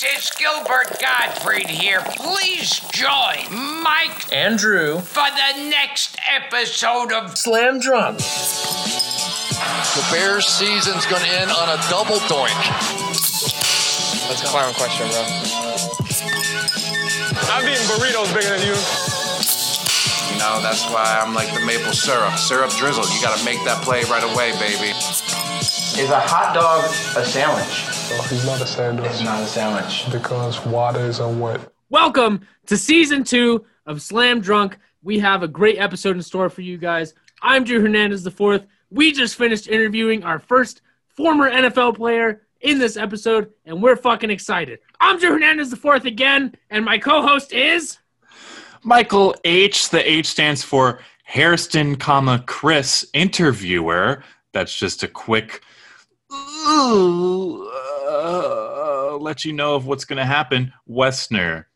This is Gilbert Gottfried here. Please join Mike Andrew for the next episode of Slam Drunk. The Bears season's going to end on a double doink. That's a clown question, bro. I'm eating burritos bigger than you. You know, that's why I'm like the maple syrup. Syrup drizzle. You gotta make that play right away, baby. Is a hot dog a sandwich? No, he's not a sandwich. It's not a sandwich. Because water is on what? Welcome to season two of Slam Drunk. We have a great episode in store for you guys. I'm Drew Hernandez the fourth. We just finished interviewing our first former NFL player in this episode, and we're fucking excited. I'm Drew Hernandez the fourth again, and my co-host is Michael H. The H stands for Hairston, comma Chris interviewer. That's just a quick uh, Uh, let you know of what's going to happen. Westner.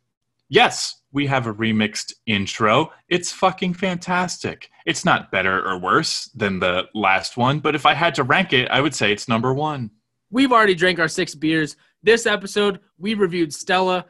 Yes, we have a remixed intro. It's fucking fantastic. It's not better or worse than the last one, but if I had to rank it, I would say it's number one. We've already drank our six beers. This episode, we reviewed Stella.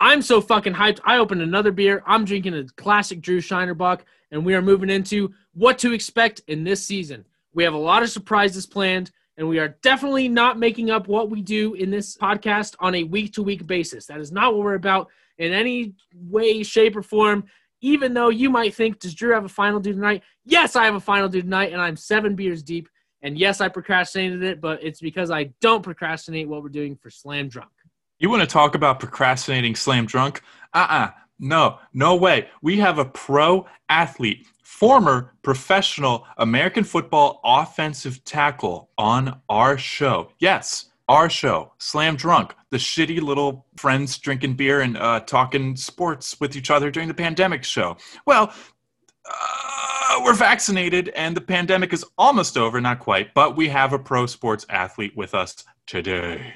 I'm so fucking hyped. I opened another beer. I'm drinking a classic Drew Shiner Bock, and we are moving into what to expect in this season. We have a lot of surprises planned, and we are definitely not making up what we do in this podcast on a week to week basis. That is not what we're about in any way, shape, or form. Even though you might think, does Drew have a final due tonight? Yes, I have a final due tonight, and I'm seven beers deep. And yes, I procrastinated it, but it's because I don't procrastinate what we're doing for Slam Drunk. You want to talk about procrastinating slam drunk? Uh uh No, no way. We have a pro athlete, former professional American football offensive tackle on our show. Yes, our show, Slam Drunk, the shitty little friends drinking beer and uh, talking sports with each other during the pandemic show. Well, uh, we're vaccinated and the pandemic is almost over, not quite, but we have a pro sports athlete with us today.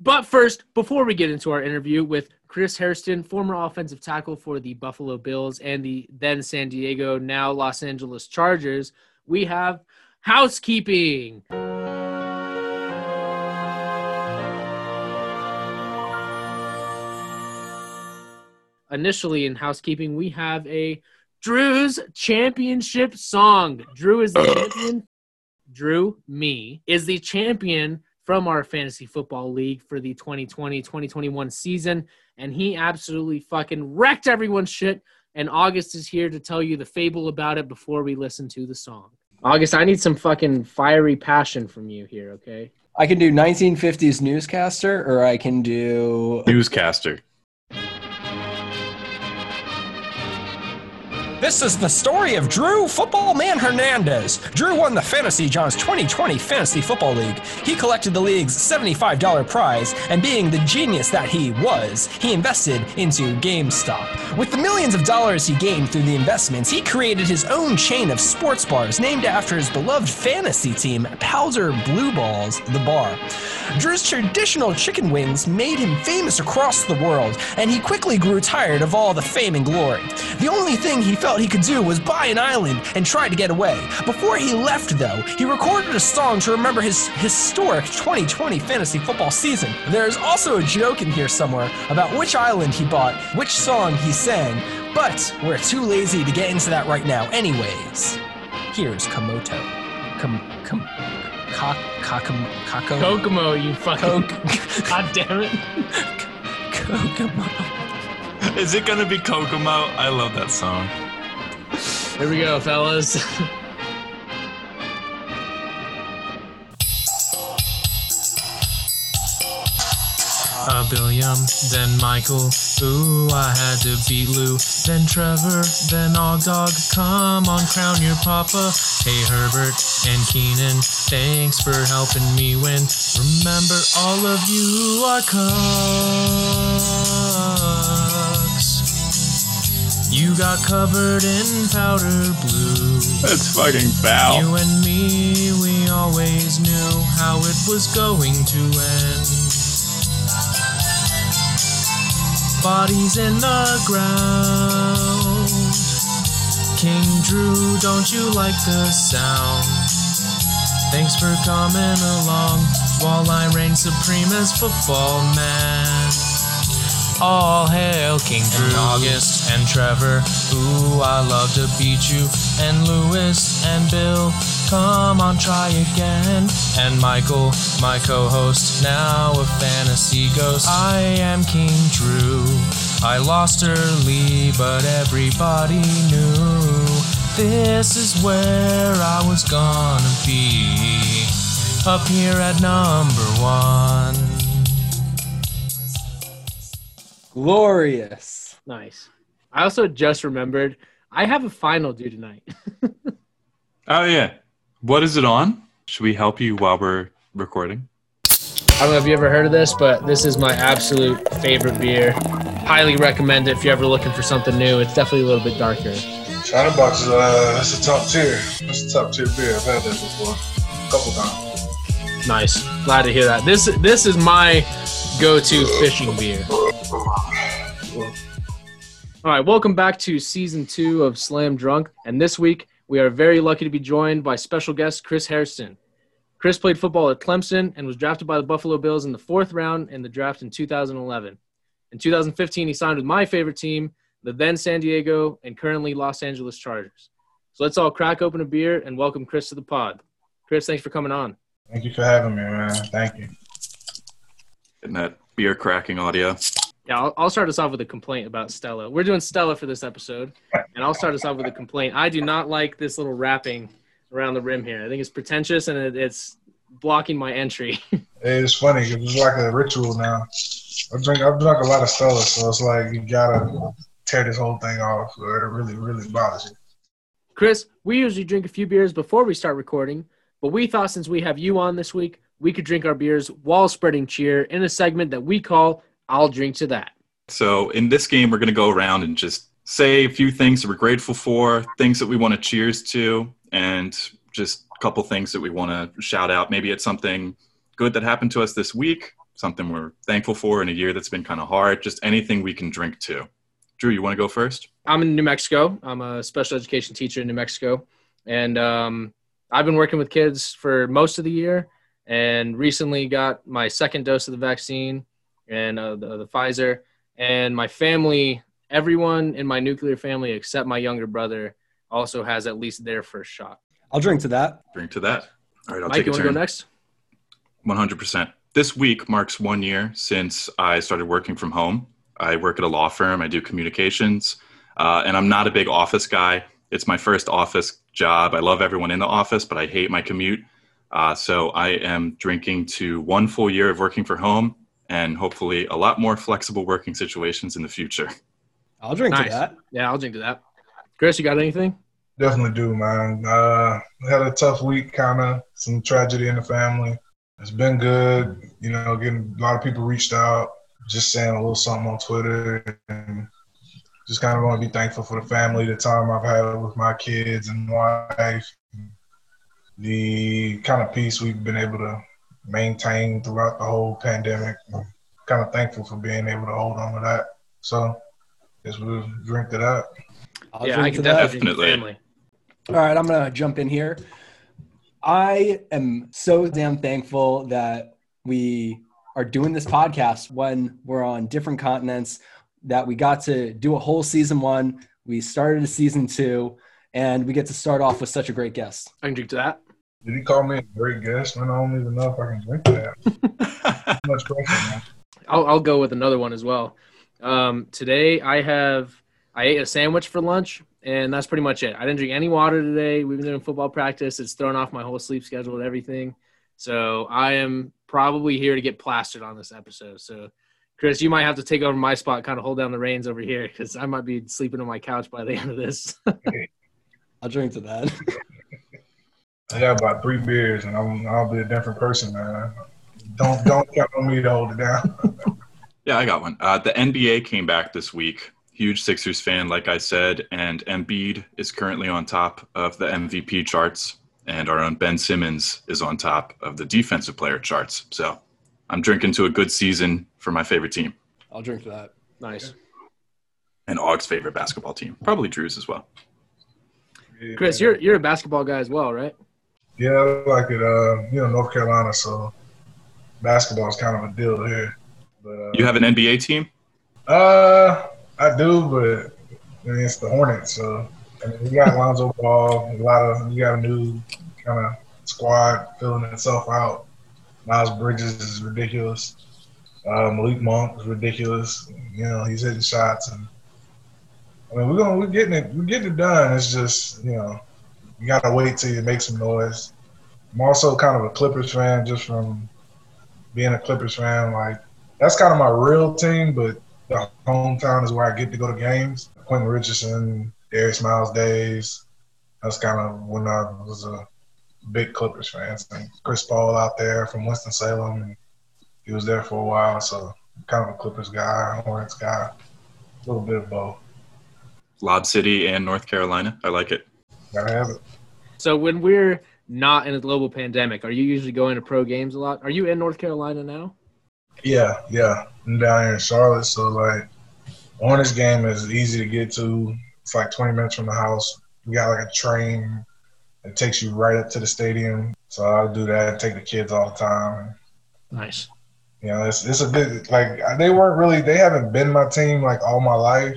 But first, before we get into our interview with Chris Hairston, former offensive tackle for the Buffalo Bills and the then San Diego, now Los Angeles Chargers, we have housekeeping. Initially in housekeeping, we have a Drew's championship song. Drew is the champion. Drew, me, is the champion from our fantasy football league for the 2020-2021 season and he absolutely fucking wrecked everyone's shit and August is here to tell you the fable about it before we listen to the song. August, I need some fucking fiery passion from you here, okay? I can do 1950s newscaster or I can do Newscaster. This is the story of Drew Football Man Hernandez. Drew won the Fantasy John's 2020 Fantasy Football League. He collected the league's $75 prize, and being the genius that he was, he invested into GameStop. With the millions of dollars he gained through the investments, he created his own chain of sports bars named after his beloved fantasy team, Powder Blue Balls, the bar. Drew's traditional chicken wings made him famous across the world, and he quickly grew tired of all the fame and glory. The only thing he felt he could do was buy an island and try to get away. Before he left, though, he recorded a song to remember his historic 2020 fantasy football season. There's also a joke in here somewhere about which island he bought, which song he sang, but we're too lazy to get into that right now, anyways. Here's Komoto. Kom, kom, Kak, kakum, kako, Kokomo, you fucking Coke. God damn it. Kokomo. Is it gonna be Kokomo? I love that song. Here we go, fellas. Uh, Billiam, then Michael. Ooh, I had to beat Lou. Then Trevor, then Og Dog. Come on, crown your papa. Hey, Herbert and Keenan. Thanks for helping me win. Remember, all of you are cucks. Got covered in powder blue. That's fucking foul. You and me, we always knew how it was going to end. Bodies in the ground. King Drew, don't you like the sound? Thanks for coming along while I reign supreme as football man. All hail King Drew. And August and Trevor. Ooh, I love to beat you. And Lewis and Bill. Come on, try again. And Michael, my co host, now a fantasy ghost. I am King Drew. I lost early, but everybody knew. This is where I was gonna be. Up here at number one. Glorious. Nice. I also just remembered I have a final due tonight. Oh yeah. What is it on? Should we help you while we're recording? I don't know if you ever heard of this, but this is my absolute favorite beer. Highly recommend it if you're ever looking for something new. It's definitely a little bit darker. Shiner Bock is uh, that's a top tier. That's a top tier beer. I've had that before, a couple times. Nice. Glad to hear that. This this is my go-to fishing beer. All right, welcome back to season two of Slam Drunk, and this week we are very lucky to be joined by special guest Chris Hairston. Chris played football at Clemson and was drafted by the Buffalo Bills in the fourth round in the draft in 2011. In 2015, he signed with my favorite team, the then San Diego and currently Los Angeles Chargers. So let's all crack open a beer and welcome Chris to the pod. Chris, thanks for coming on. Thank you for having me, man. Thank you. Getting that beer cracking audio. Yeah, I'll, I'll start us off with a complaint about Stella. We're doing Stella for this episode, and I'll start us off with a complaint. I do not like this little wrapping around the rim here. I think it's pretentious and it, it's blocking my entry. It's funny 'cause it's like a ritual now. I drink. I've drunk a lot of Stella, so it's like you gotta tear this whole thing off, or it really, really bothers you. Chris, we usually drink a few beers before we start recording, but we thought since we have you on this week, we could drink our beers while spreading cheer in a segment that we call I'll Drink to That. So in this game, we're going to go around and just say a few things that we're grateful for, things that we want to cheers to, and just a couple things that we want to shout out. Maybe it's something good that happened to us this week, something we're thankful for in a year that's been kind of hard, just anything we can drink to. Drew, you want to go first? I'm in New Mexico. I'm a special education teacher in New Mexico, and um, I've been working with kids for most of the year. And recently got my second dose of the vaccine and uh, the, the Pfizer. And my family, everyone in my nuclear family except my younger brother, also has at least their first shot. I'll drink to that. Drink to that. All right, I'll Mike, take you a want to go next? 100%. This week marks one year since I started working from home. I work at a law firm, I do communications, uh, and I'm not a big office guy. It's my first office job. I love everyone in the office, but I hate my commute. Uh, so I am drinking to one full year of working from home and hopefully a lot more flexible working situations in the future. I'll drink Nice. to that. Yeah, I'll drink to that. Chris, you got anything? Definitely do, man. Uh, had a tough week, kind of some tragedy in the family. It's been good, you know. Getting a lot of people reached out, just saying a little something on Twitter, and just kind of want to be thankful for the family, the time I've had with my kids and wife, the kind of peace we've been able to maintain throughout the whole pandemic. kind of thankful for being able to hold on to that. So, guess we'll drink to that. I'll yeah, I can that. definitely drink to Definitely. family. All right, I'm gonna jump in here. I am so damn thankful that we are doing this podcast when we're on different continents. That we got to do a whole season one. We started a season two, and we get to start off with such a great guest. I can drink to that. Did he call me a great guest? Man, I don't even know if I can drink that. Much pressure, man. I'll, I'll go with another one as well. Um, today I have I ate a sandwich for lunch, and that's pretty much it. I didn't drink any water today. We've been doing football practice. It's thrown off my whole sleep schedule and everything. So I am probably here to get plastered on this episode. So, Chris, you might have to take over my spot, kind of hold down the reins over here, because I might be sleeping on my couch by the end of this. I'll drink to that. I got about three beers, and I'm, I'll be a different person, man. Don't don't count on me to hold it down. Yeah, I got one. Uh, the NBA came back this week. Huge Sixers fan, like I said, and Embiid is currently on top of the MVP charts, and our own Ben Simmons is on top of the defensive player charts. So I'm drinking to a good season for my favorite team I'll drink to that. nice. and Aug's favorite basketball team, probably Drew's as well. Chris, you're you're a basketball guy as well, right? Yeah, I like it. Uh, you know, North Carolina, so basketball is kind of a deal here. But uh, You have an NBA team? Uh, I do, but I mean, it's the Hornets, so I mean, you got Lonzo Ball, a lot of you got a new kind of squad filling itself out. Miles Bridges is ridiculous. Uh, Malik Monk is ridiculous. You know, he's hitting shots, and I mean, we're going, we're getting it, we're getting it done. It's just, you know, you gotta wait till you make some noise. I'm also kind of a Clippers fan, just from being a Clippers fan. Like, that's kind of my real team, but the hometown is where I get to go to games. Quentin Richardson, Darius Miles days. That's kind of when I was a big Clippers fan. And Chris Paul out there from Winston Salem, and he was there for a while. So kind of a Clippers guy, Hornets guy, a little bit of both. Lob City and North Carolina. I like it. Gotta have it. So when we're not in a global pandemic, are you usually going to pro games a lot? Are you in North Carolina now? Yeah, yeah. I'm down here in Charlotte, so like Hornets game is easy to get to. It's like 20 minutes from the house. We got like a train that takes you right up to the stadium. So I'll do that. Take the kids all the time. Nice. You know, it's it's a good like they weren't really they haven't been my team like all my life,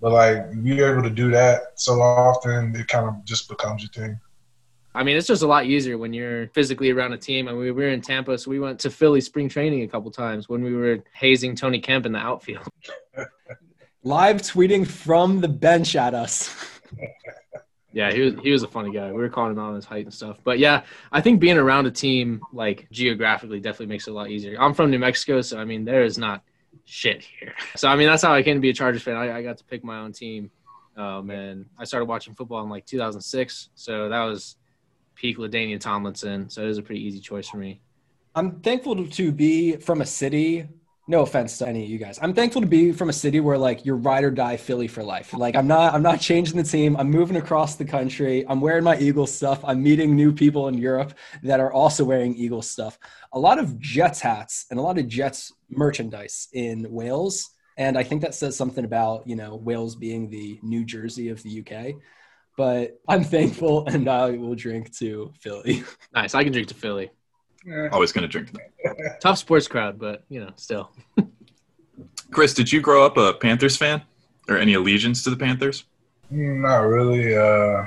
but like you're able to do that so often, it kind of just becomes your team. I mean, it's just a lot easier when you're physically around a team. I mean, we were in Tampa, so we went to Philly spring training a couple times when we were hazing Tony Kemp in the outfield. Live tweeting from the bench at us. Yeah, he was he was a funny guy. We were calling him out on his height and stuff. But yeah, I think being around a team like geographically definitely makes it a lot easier. I'm from New Mexico, so I mean there is not shit here. So I mean that's how I came to be a Chargers fan. I, I got to pick my own team. Um, and I started watching football in like 2006, so that was peak LaDainian Tomlinson. So it was a pretty easy choice for me. I'm thankful to be from a city. No offense to any of you guys. I'm thankful to be from a city where like you're ride or die Philly for life. Like I'm not I'm not changing the team. I'm moving across the country. I'm wearing my Eagles stuff. I'm meeting new people in Europe that are also wearing Eagles stuff. A lot of Jets hats and a lot of Jets merchandise in Wales. And I think that says something about, you know, Wales being the New Jersey of the UK but I'm thankful and I will drink to Philly. Nice. I can drink to Philly. Always going to drink to them. Tough sports crowd, but you know, still. Chris, did you grow up a Panthers fan or any allegiance to the Panthers? Mm, Not really. Uh,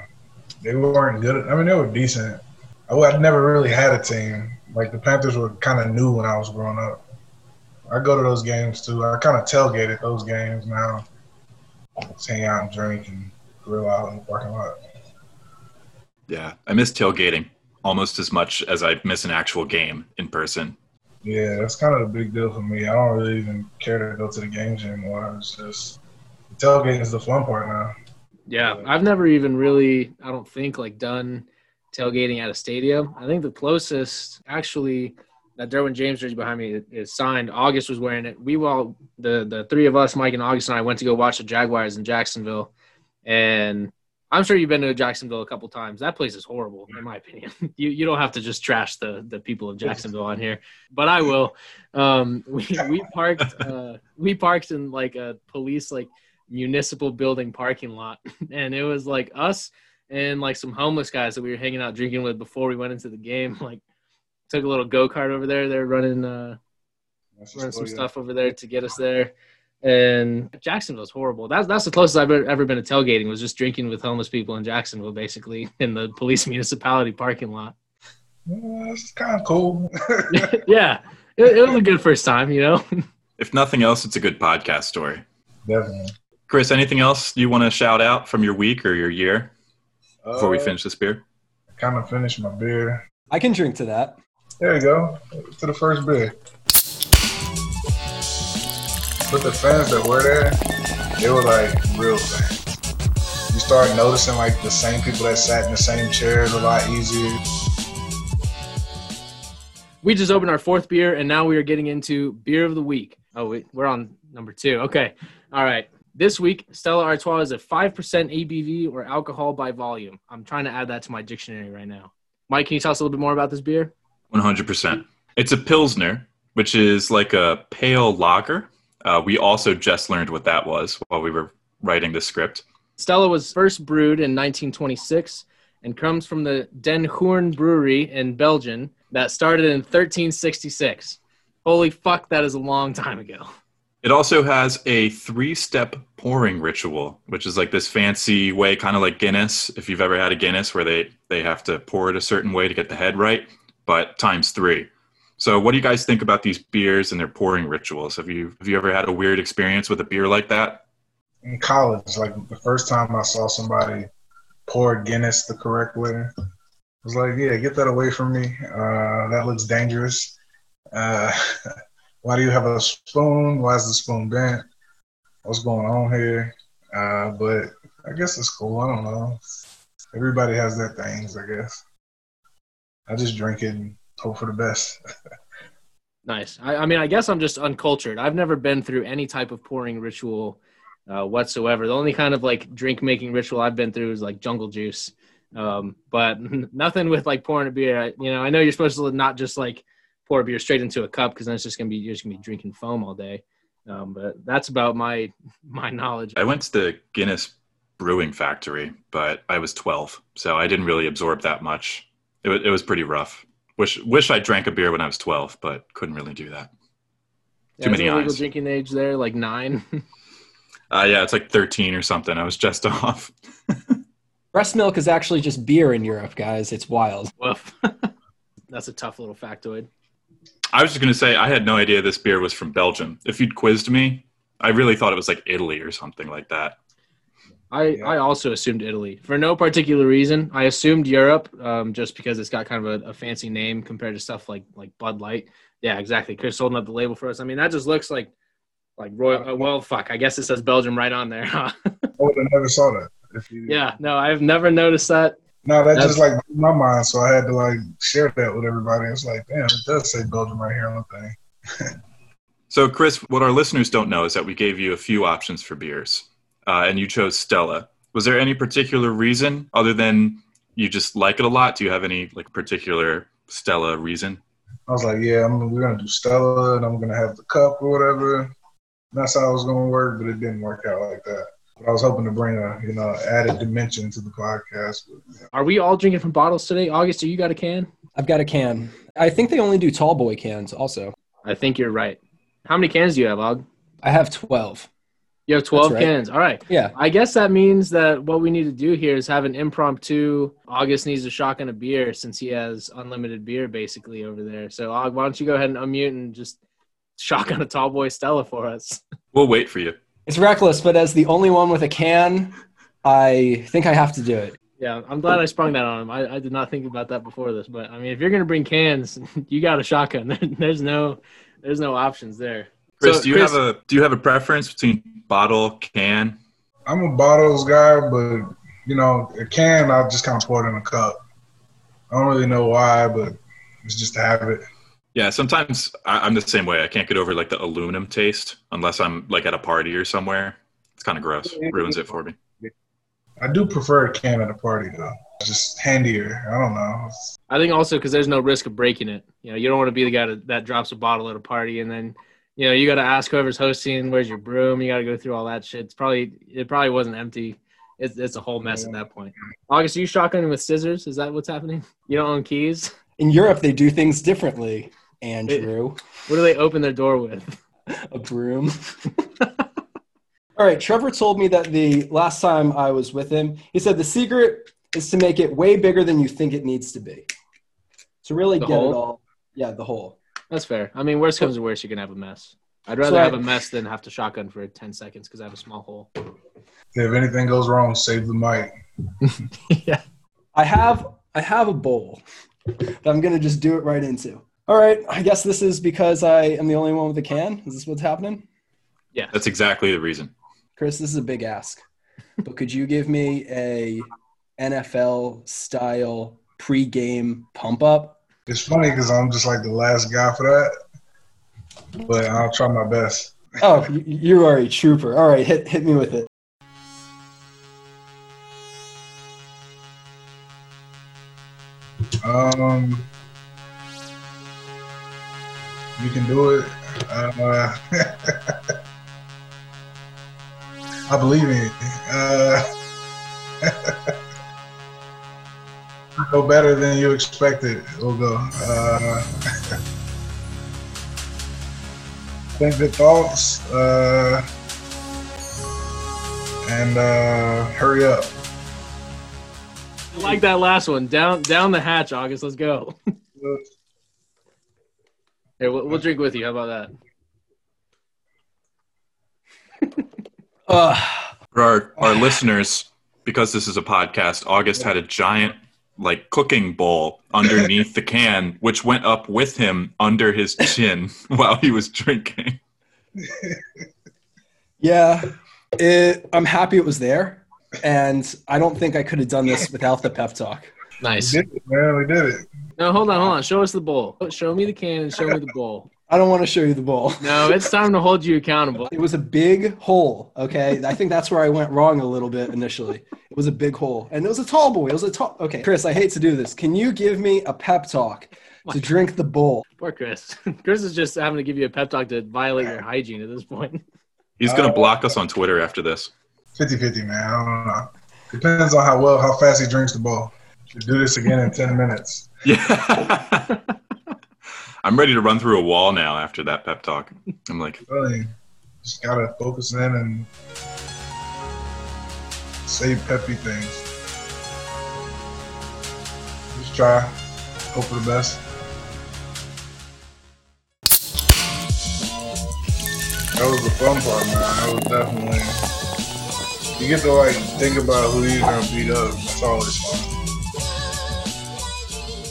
they weren't good. I mean, they were decent. I, I never really had a team. Like the Panthers were kind of new when I was growing up. I go to those games too. I kind of tailgate at those games now. Just hang out and drink and grill out in the parking lot. Yeah, I miss tailgating almost as much as I miss an actual game in person. Yeah, that's kind of a big deal for me. I don't really even care to go to the games anymore. It's just tailgating is the fun part now. Yeah, I've never even really, I don't think, like done tailgating at a stadium. I think the closest, actually, that Derwin James jersey behind me is signed. August was wearing it. We all, the the three of us, Mike and August and I, went to go watch the Jaguars in Jacksonville, and I'm sure you've been to Jacksonville a couple times. That place is horrible, in my opinion. you you don't have to just trash the the people of Jacksonville on here, but I will. Um, we we parked uh, we parked in like a police like municipal building parking lot, and it was like us and like some homeless guys that we were hanging out drinking with before we went into the game. Like took a little go kart over there. They're running uh, running some stuff over there to get us there. And Jacksonville's horrible. That's that's the closest I've ever, ever been to tailgating was just drinking with homeless people in Jacksonville, basically in the police municipality parking lot. Yeah, it's kind of cool. yeah, it, it was a good first time, you know. If nothing else, it's a good podcast story. Definitely. Chris, anything else you want to shout out from your week or your year before we Uh, finish this beer? Kind of finished my beer. I can drink to that. There you go. To the first beer. But the fans that were there, they were like real fans. You start noticing like the same people that sat in the same chairs a lot easier. we just opened our fourth beer, and now we are getting into beer of the week. Oh, wait, we're on number two. Okay, all right. This week, Stella Artois is a five percent ABV or alcohol by volume. I'm trying to add that to my dictionary right now. Mike, can you tell us a little bit more about this beer? 100%. It's a Pilsner, which is like a pale lager. Uh, we also just learned what that was while we were writing the script. Stella was first brewed in 1926 and comes from the Den Hoorn Brewery in Belgium that started in 1366. Holy fuck, that is a long time ago. It also has a three step pouring ritual, which is like this fancy way, kind of like Guinness. If you've ever had a Guinness where they, they have to pour it a certain way to get the head right, but times three. So, what do you guys think about these beers and their pouring rituals? Have you have you ever had a weird experience with a beer like that? In college, like the first time I saw somebody pour Guinness the correct way, I was like, "Yeah, get that away from me. Uh, that looks dangerous. Uh, why do you have a spoon? Why is the spoon bent? What's going on here?" Uh, but I guess it's cool. I don't know. Everybody has their things, I guess. I just drink it and hope for the best. Nice. I, I mean, I guess I'm just uncultured. I've never been through any type of pouring ritual uh, whatsoever. The only kind of like drink making ritual I've been through is like jungle juice. Um, but nothing with like pouring a beer. I, you know, I know you're supposed to not just like pour a beer straight into a cup because then it's just gonna be you're just gonna be drinking foam all day. Um, but that's about my my knowledge. I went to the Guinness Brewing Factory, but I was 12, so I didn't really absorb that much. It was, it was pretty rough. Wish wish I drank a beer when I was 12, but couldn't really do that. Yeah, Too many isn't the legal eyes. drinking age there, like nine. Uh, yeah, it's like 13 or something. I was just off. Breast milk is actually just beer in Europe, guys. It's wild. Woof. that's a tough little factoid. I was just going to say, I had no idea this beer was from Belgium. If you'd quizzed me, I really thought it was like Italy or something like that. I, I also assumed Italy for no particular reason. I assumed Europe um, just because it's got kind of a, a fancy name compared to stuff like like Bud Light. Yeah, exactly. Chris holding up the label for us. I mean, that just looks like like Royal. Uh, well, fuck. I guess it says Belgium right on there. Huh? I would have never saw that. If you, yeah. No, I've never noticed that. No, that That's- just like blew my mind, so I had to like share that with everybody. It's like, damn, it does say Belgium right here on the thing. So, Chris, what our listeners don't know is that we gave you a few options for beers, uh, and you chose Stella. Was there any particular reason other than you just like it a lot? Do you have any like particular Stella reason? I was like, yeah, I'm, we're gonna do Stella, and I'm gonna have the cup or whatever. And that's how it was gonna work, but it didn't work out like that. But I was hoping to bring a you know added dimension to the podcast. But, yeah. Are we all drinking from bottles today? August, do you got a can? I've got a can. I think they only do tall boy cans also. I think you're right. How many cans do you have, Og? I have 12. You have 12 right. cans. All right. Yeah. I guess that means that what we need to do here is have an impromptu. August needs a shotgun of beer since he has unlimited beer basically over there. So, Og, why don't you go ahead and unmute and just shotgun a tall boy Stella for us? We'll wait for you. It's reckless, but as the only one with a can, I think I have to do it. Yeah, I'm glad I sprung that on him. I, I did not think about that before this, but I mean, if you're gonna bring cans, you got a shotgun. There's no, there's no options there. Chris, So, do you Chris- have a do you have a preference between bottle, can? I'm a bottles guy, but you know, a can I just kind of pour it in a cup. I don't really know why, but it's just a habit. Yeah, sometimes I, I'm the same way. I can't get over like the aluminum taste unless I'm like at a party or somewhere. It's kind of gross. Ruins it for me. I do prefer a can at a party though. It's just handier. I don't know. I think also because there's no risk of breaking it. You know, you don't want to be the guy that, that drops a bottle at a party and then, you know, you got to ask whoever's hosting, where's your broom? You got to go through all that shit. It's probably it probably wasn't empty. It's, it's a whole mess at that point. August, are you shotgunning with scissors? Is that what's happening? You don't own keys. In Europe, they do things differently, Andrew. What do they open their door with? a broom. All right, Trevor told me that the last time I was with him, he said the secret is to make it way bigger than you think it needs to be. To really The get it all. Yeah, the hole. That's fair. I mean, worst comes to worst, you can have a mess. I'd rather So have a mess than have to shotgun for 10 seconds because I have a small hole. If anything goes wrong, save the mic. yeah. I have I have a bowl that I'm gonna just do it right into. All right, I guess this is because I am the only one with a can. Is this what's happening? Yeah. That's exactly the reason. Chris, this is a big ask. But could you give me a NFL style pregame pump up? It's funny because I'm just like the last guy for that, but I'll try my best. Oh, you, you are a trooper. All right, hit hit me with it. Um, you can do it. Uh, I believe in it. Uh, go better than you expected. We'll go. Uh, think good thoughts. Uh, and uh, hurry up. I like that last one. Down down the hatch, August. Let's go. Here, we'll, we'll drink with you. How about that? Uh, For our, our listeners, because this is a podcast, August had a giant like cooking bowl underneath the can, which went up with him under his chin while he was drinking. yeah, it, I'm happy it was there, and I don't think I could have done this without the pep talk. Nice. We did it, man. We did it. No, hold on, hold on. Show us the bowl. Show me the can and show me the bowl. I don't want to show you the bowl. No, it's time to hold you accountable. It was a big hole. Okay, I think that's where I went wrong a little bit initially. It was a big hole, and it was a tall boy. It was a tall. Okay, Chris, I hate to do this. Can you give me a pep talk to drink the bowl? Poor Chris. Chris is just having to give you a pep talk to violate your hygiene at this point. He's gonna uh, block us on Twitter after this. 50-50, man. I don't know. Depends on how well, how fast he drinks the ball. Should do this again in 10 minutes. Yeah. I'm ready to run through a wall now after that pep talk. I'm like, Really, just gotta focus in and say peppy things. Just try. Hope for the best. That was the fun part, man. That was definitely. You get to like think about who you're gonna beat up. That's always fun.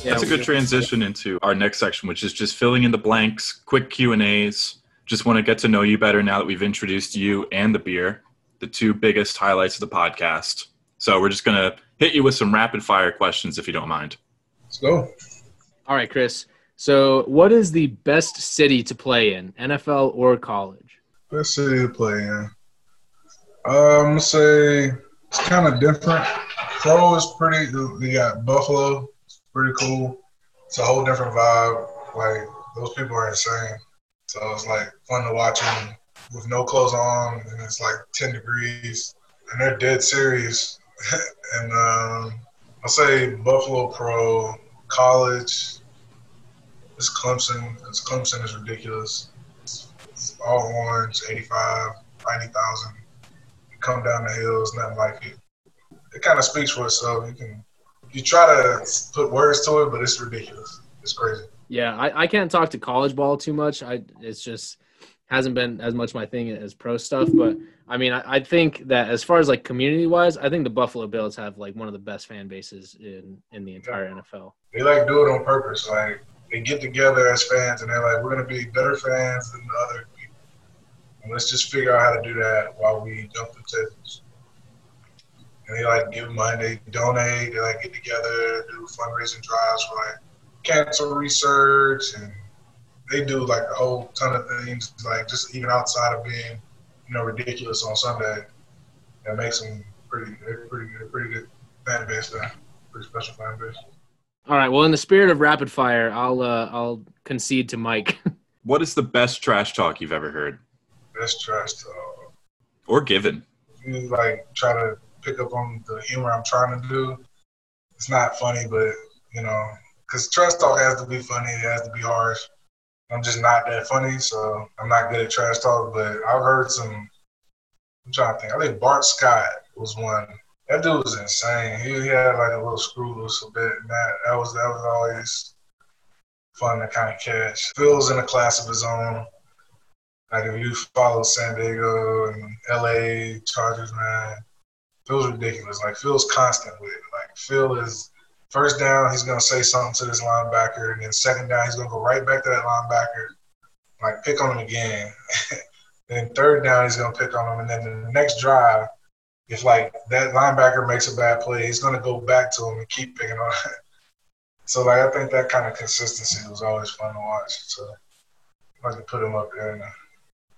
That's a good transition into our next section, which is just filling in the blanks, quick Q and A's. Just want to get to know you better now that we've introduced you and the beer, the two biggest highlights of the podcast. So we're just gonna hit you with some rapid fire questions, if you don't mind. Let's go. All right, Chris. So, what is the best city to play in, NFL or college? Best city to play in. Um, I'm gonna say it's kind of different. Pro is pretty. We got Buffalo. It's pretty cool. It's a whole different vibe. Like those people are insane. So it's like fun to watch them with no clothes on, and it's like 10 degrees, and they're dead serious. and um, I'll say Buffalo Pro, college. It's Clemson because Clemson is ridiculous. It's, it's all orange, 85, 90,000. You come down the hill, it's nothing like it. It kind of speaks for itself. You can you try to put words to it, but it's ridiculous. It's crazy. Yeah, I, I can't talk to college ball too much. I it's just hasn't been as much my thing as pro stuff. But I mean, I, I think that as far as like community wise, I think the Buffalo Bills have like one of the best fan bases in in the entire NFL. They like do it on purpose. Like they get together as fans and they're like, we're gonna be better fans than the other people. And let's just figure out how to do that while we jump the tables. And they like give money, they donate, they like get together, do fundraising drives for like cancer research, and they do like a whole ton of things, like just even outside of being, you know, ridiculous on Sunday. That makes them pretty, they're pretty, they're pretty good fan base there, pretty special fan base. All right. Well, in the spirit of rapid fire, I'll uh, I'll concede to Mike. What is the best trash talk you've ever heard Best trash talk. or given? you like try to pick up on the humor I'm trying to do, it's not funny, but you know, because trash talk has to be funny, it has to be harsh. I'm just not that funny, so I'm not good at trash talk. But I've heard some. I'm trying to think. I think Bart Scott was one. That dude was insane. He, he had like a little screw loose a bit, and that that was that was always fun to kind of catch. Phil's in a class of his own. Like if you follow San Diego and LA Chargers, man, Phil's ridiculous. Like Phil's constant with it. Like Phil is first down, he's gonna say something to this linebacker, and then second down, he's gonna go right back to that linebacker, like pick on him again. then third down, he's gonna pick on him, and then the next drive, if like that linebacker makes a bad play, he's gonna go back to him and keep picking on. Him. So like I think that kind of consistency was always fun to watch. So I like to put him up there in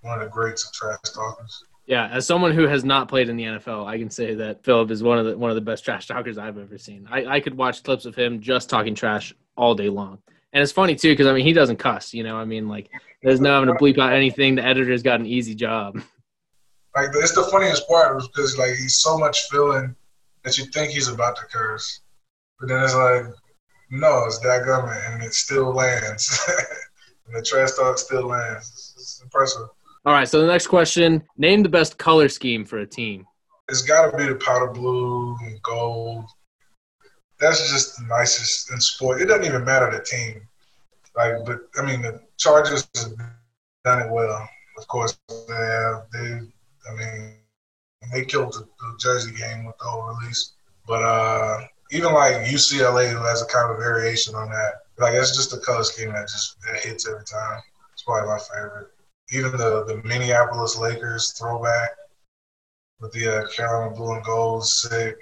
one of the greats of trash talkers. Yeah, as someone who has not played in the NFL, I can say that Philip is one of the one of the best trash talkers I've ever seen. I, I could watch clips of him just talking trash all day long, and it's funny too because I mean he doesn't cuss. You know, I mean like there's no having to bleep out anything. The editor's got an easy job. Like it's the funniest part was because like he's so much feeling that you think he's about to curse, but then it's like no, it's that government, and it still lands. and the trash talk still lands. It's, it's impressive. All right. So the next question: Name the best color scheme for a team. It's got to be the powder blue and gold. That's just the nicest in sport. It doesn't even matter the team. Like, but I mean, the Chargers have done it well. Of course, they have. They, I mean, they killed the, the Jersey game with the whole release. But uh, even like UCLA, who has a kind of variation on that, like it's just a color scheme that just it hits every time. It's probably my favorite. Even the the Minneapolis Lakers throwback with the uh, Carolina blue and gold, sick.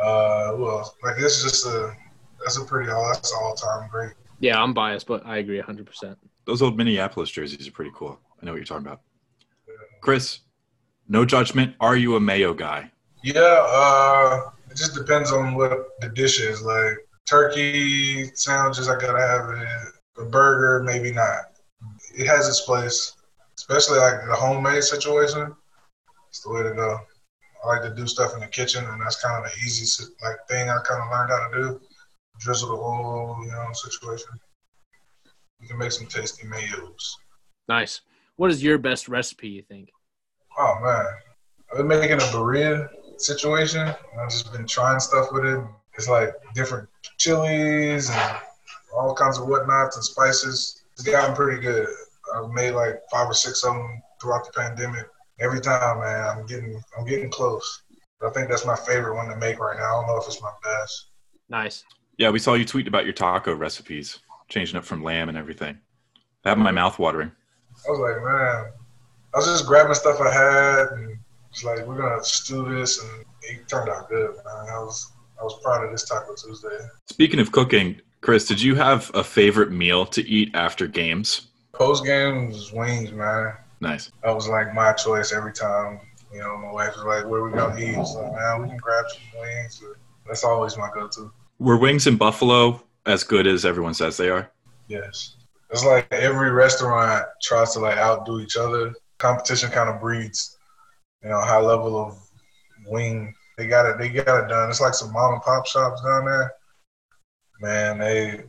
Uh, well, like it's just a that's a pretty all that's all time great. Yeah, I'm biased, but I agree 100. percent Those old Minneapolis jerseys are pretty cool. I know what you're talking about. Chris, no judgment. Are you a mayo guy? Yeah, uh, it just depends on what the dish is. Like turkey sandwiches, I gotta have it. A burger, maybe not. It has its place, especially like the homemade situation. It's the way to go. I like to do stuff in the kitchen, and that's kind of the easy like thing I kind of learned how to do. Drizzle the oil, you know, situation. You can make some tasty mayos. Nice. What is your best recipe? You think? Oh man, I've been making a burrito situation. I've just been trying stuff with it. It's like different chilies and all kinds of whatnots and spices. It's gotten pretty good. I've made like five or six of them throughout the pandemic. Every time, man, I'm getting I'm getting close. I think that's my favorite one to make right now. I don't know if it's my best. Nice. Yeah, we saw you tweet about your taco recipes, changing up from lamb and everything. That had my mouth watering. I was like, man, I was just grabbing stuff I had and it's like we're gonna stew this, and it turned out good, man. I was I was proud of this Taco Tuesday. Speaking of cooking, Chris, did you have a favorite meal to eat after games? Post game was wings, man. Nice. That was like my choice every time. You know, my wife was like, "Where we gonna eat?" It's like, man, we can grab some wings. That's always my go-to. Were wings in Buffalo as good as everyone says they are? Yes, it's like every restaurant tries to like outdo each other. Competition kind of breeds, you know, high level of wing. They got it. They got it done. It's like some mom and pop shops down there. Man, they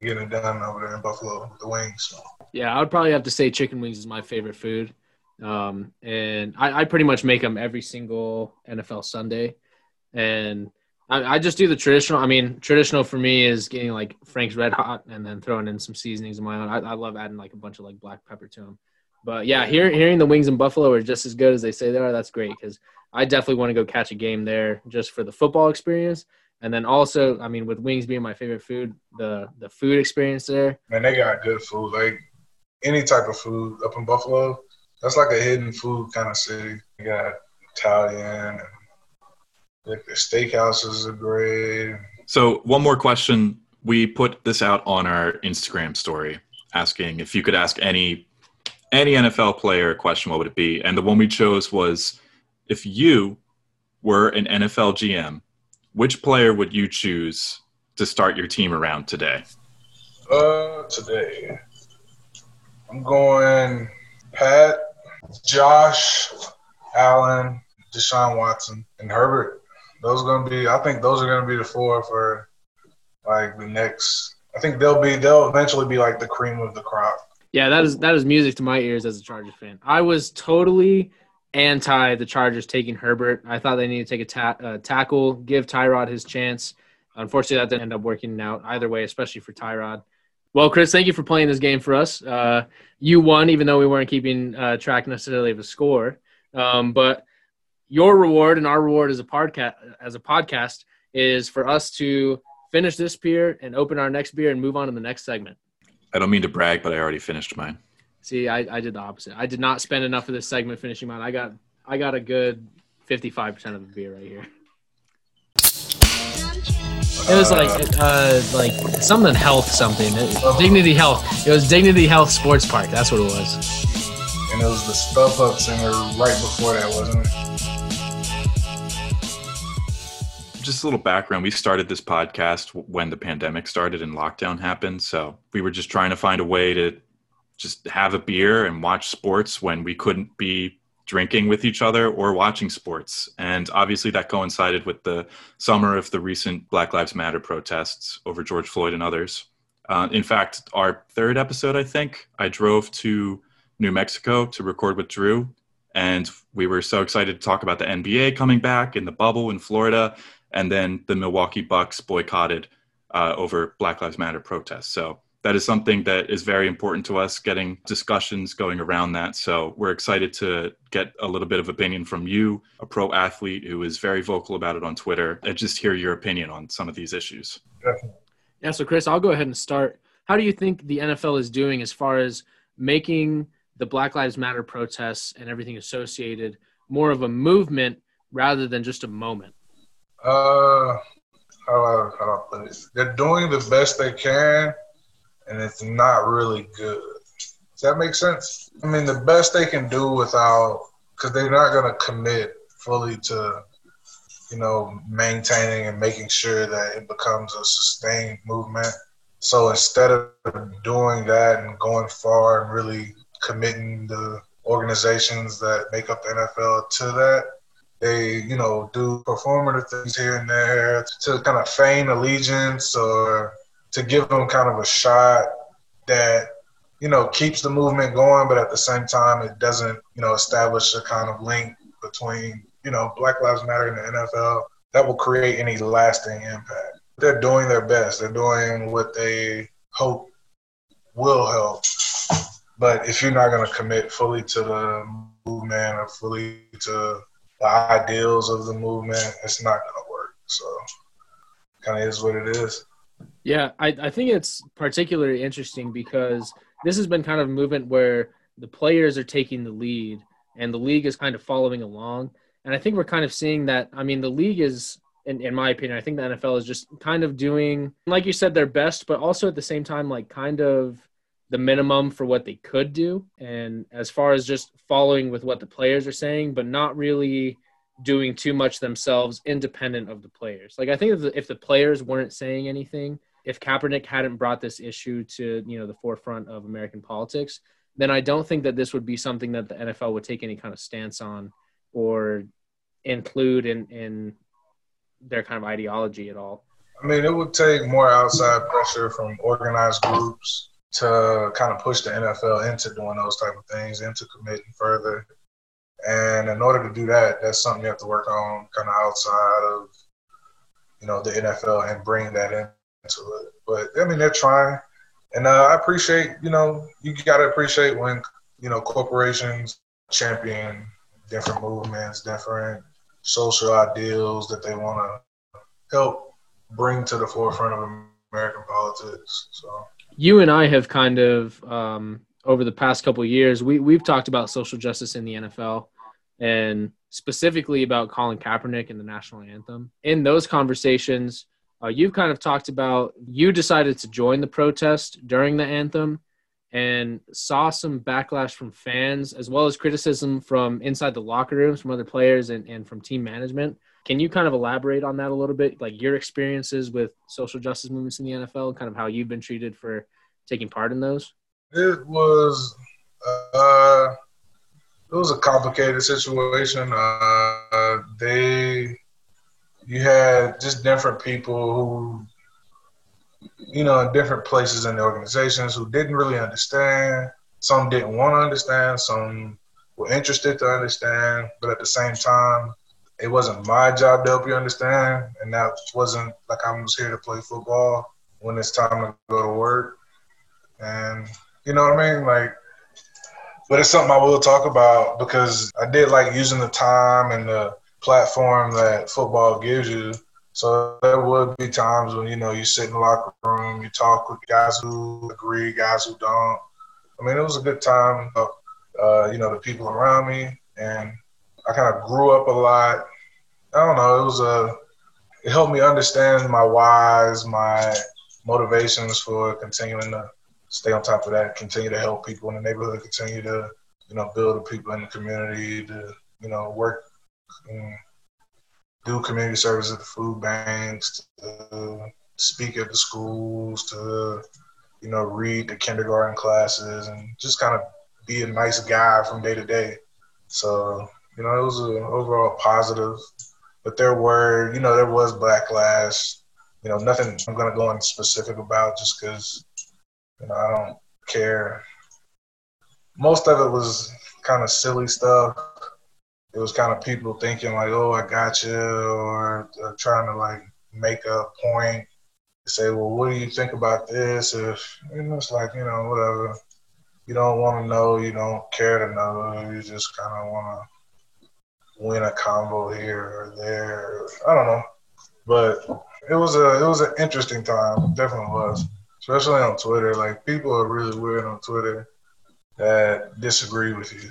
get it done over there in Buffalo with the wings. Yeah, I would probably have to say chicken wings is my favorite food. Um, and I, I pretty much make them every single NFL Sunday. And I, I just do the traditional. I mean, traditional for me is getting like Frank's Red Hot and then throwing in some seasonings of my own. I, I love adding like a bunch of like black pepper to them. But yeah, hearing hearing the wings in Buffalo are just as good as they say they are. That's great because I definitely want to go catch a game there just for the football experience. And then also, I mean, with wings being my favorite food, the the food experience there. Man, they got good food. Like any type of food up in Buffalo, that's like a hidden food kind of city. You got Italian and like the steakhouses are great. So, one more question. We put this out on our Instagram story asking if you could ask any any NFL player a question, what would it be? And the one we chose was if you were an NFL GM, which player would you choose to start your team around today? Uh, today I'm going Pat, Josh, Allen, Deshaun Watson, and Herbert. Those are gonna be. I think those are gonna be the four for like the next. I think they'll be. They'll eventually be like the cream of the crop. Yeah, that is that is music to my ears as a Chargers fan. I was totally anti the Chargers taking Herbert. I thought they needed to take a ta- uh, tackle, give Tyrod his chance. Unfortunately, that didn't end up working out either way, especially for Tyrod. Well, Chris, thank you for playing this game for us. Uh, you won, even though we weren't keeping uh, track necessarily of a score. Um, but your reward and our reward as a podcast as a podcast is for us to finish this beer and open our next beer and move on to the next segment. I don't mean to brag, but I already finished mine. See, I, I did the opposite. I did not spend enough of this segment finishing mine. I got I got a good fifty five percent of the beer right here. It was like uh like something health something It- dignity health. It was dignity health sports park. That's what it was. And it was the Stuff Up singer right before that, wasn't it? Just a little background. We started this podcast when the pandemic started and lockdown happened. So we were just trying to find a way to just have a beer and watch sports when we couldn't be drinking with each other or watching sports. And obviously that coincided with the summer of the recent Black Lives Matter protests over George Floyd and others. Uh, in fact, our third episode, I think, I drove to New Mexico to record with Drew, and we were so excited to talk about the NBA coming back in the bubble in Florida, and then the Milwaukee Bucks boycotted uh, over Black Lives Matter protests. So that is something that is very important to us, getting discussions going around that. So we're excited to get a little bit of opinion from you, a pro athlete who is very vocal about it on Twitter, and just hear your opinion on some of these issues. Yeah, so Chris, I'll go ahead and start. How do you think the NFL is doing as far as making the Black Lives Matter protests and everything associated more of a movement rather than just a moment? Uh, how do I, how do I put it? They're doing the best they can, and it's not really good. Does that make sense? I mean, the best they can do without, because they're not going to commit fully to, you know, maintaining and making sure that it becomes a sustained movement. So instead of doing that and going far and really committing the organizations that make up the NFL to that, they, you know, do performative things here and there to kind of feign allegiance or to give them kind of a shot that, you know, keeps the movement going, but at the same time, it doesn't, you know, establish a kind of link between, you know, Black Lives Matter and the NFL that will create any lasting impact. They're doing their best. They're doing what they hope will help. But if you're not going to commit fully to the movement or fully to the ideals of the movement, it's not going to work. So, kind of is what it is. Yeah, I, I think it's particularly interesting because this has been kind of a movement where the players are taking the lead and the league is kind of following along. And I think we're kind of seeing that. I mean, the league is, in, in my opinion, I think the NFL is just kind of doing, like you said, their best, but also at the same time, like kind of the minimum for what they could do. And as far as just following with what the players are saying, but not really doing too much themselves independent of the players. Like I think if the, if the players weren't saying anything, if Kaepernick hadn't brought this issue to, you know, the forefront of American politics, then I don't think that this would be something that the NFL would take any kind of stance on or include in in their kind of ideology at all. I mean, it would take more outside pressure from organized groups to kind of push the NFL into doing those type of things, into committing further. And in order to do that, that's something you have to work on kind of outside of, you know, the NFL and bring that into it. But I mean, they're trying. And uh, I appreciate, you know, you got to appreciate when, you know, corporations champion different movements, different social ideals that they want to help bring to the forefront of American politics. So you and I have kind of um, over the past couple years we we've talked about social justice in the NFL and specifically about Colin Kaepernick and the national anthem. In those conversations, uh, you've kind of talked about you decided to join the protest during the anthem and saw some backlash from fans as well as criticism from inside the locker rooms from other players and, and from team management. Can you kind of elaborate on that a little bit, like your experiences with social justice movements in the NFL, kind of how you've been treated for taking part in those? It was uh, it was a complicated situation. Uh, they you had just different people who you know, in different places in the organizations who didn't really understand. Some didn't want to understand. Some were interested to understand, but at the same time, it wasn't my job to help you understand, and that wasn't like I was here to play football when it's time to go to work. And you know what I mean, like. But it's something I will talk about because I did like using the time and the platform that football gives you so there would be times when you know you sit in the locker room, you talk with guys who agree, guys who don't. I mean, it was a good time. Uh, you know, the people around me, and I kind of grew up a lot. I don't know. It was a. It helped me understand my whys, my motivations for continuing to stay on top of that, continue to help people in the neighborhood, continue to, you know, build the people in the community, to, you know, work do community service at the food banks, to speak at the schools, to you know read the kindergarten classes, and just kind of be a nice guy from day to day. So you know it was an overall positive, but there were you know there was backlash. You know nothing I'm gonna go in specific about just because You know, I don't care. Most of it was kind of silly stuff. It was kind of people thinking like, "Oh, I got you," or, or trying to like make a point. Say, "Well, what do you think about this?" If you know, it's like you know, whatever. You don't want to know. You don't care to know. You just kind of want to win a combo here or there. I don't know, but it was a it was an interesting time. It definitely was, especially on Twitter. Like people are really weird on Twitter that disagree with you.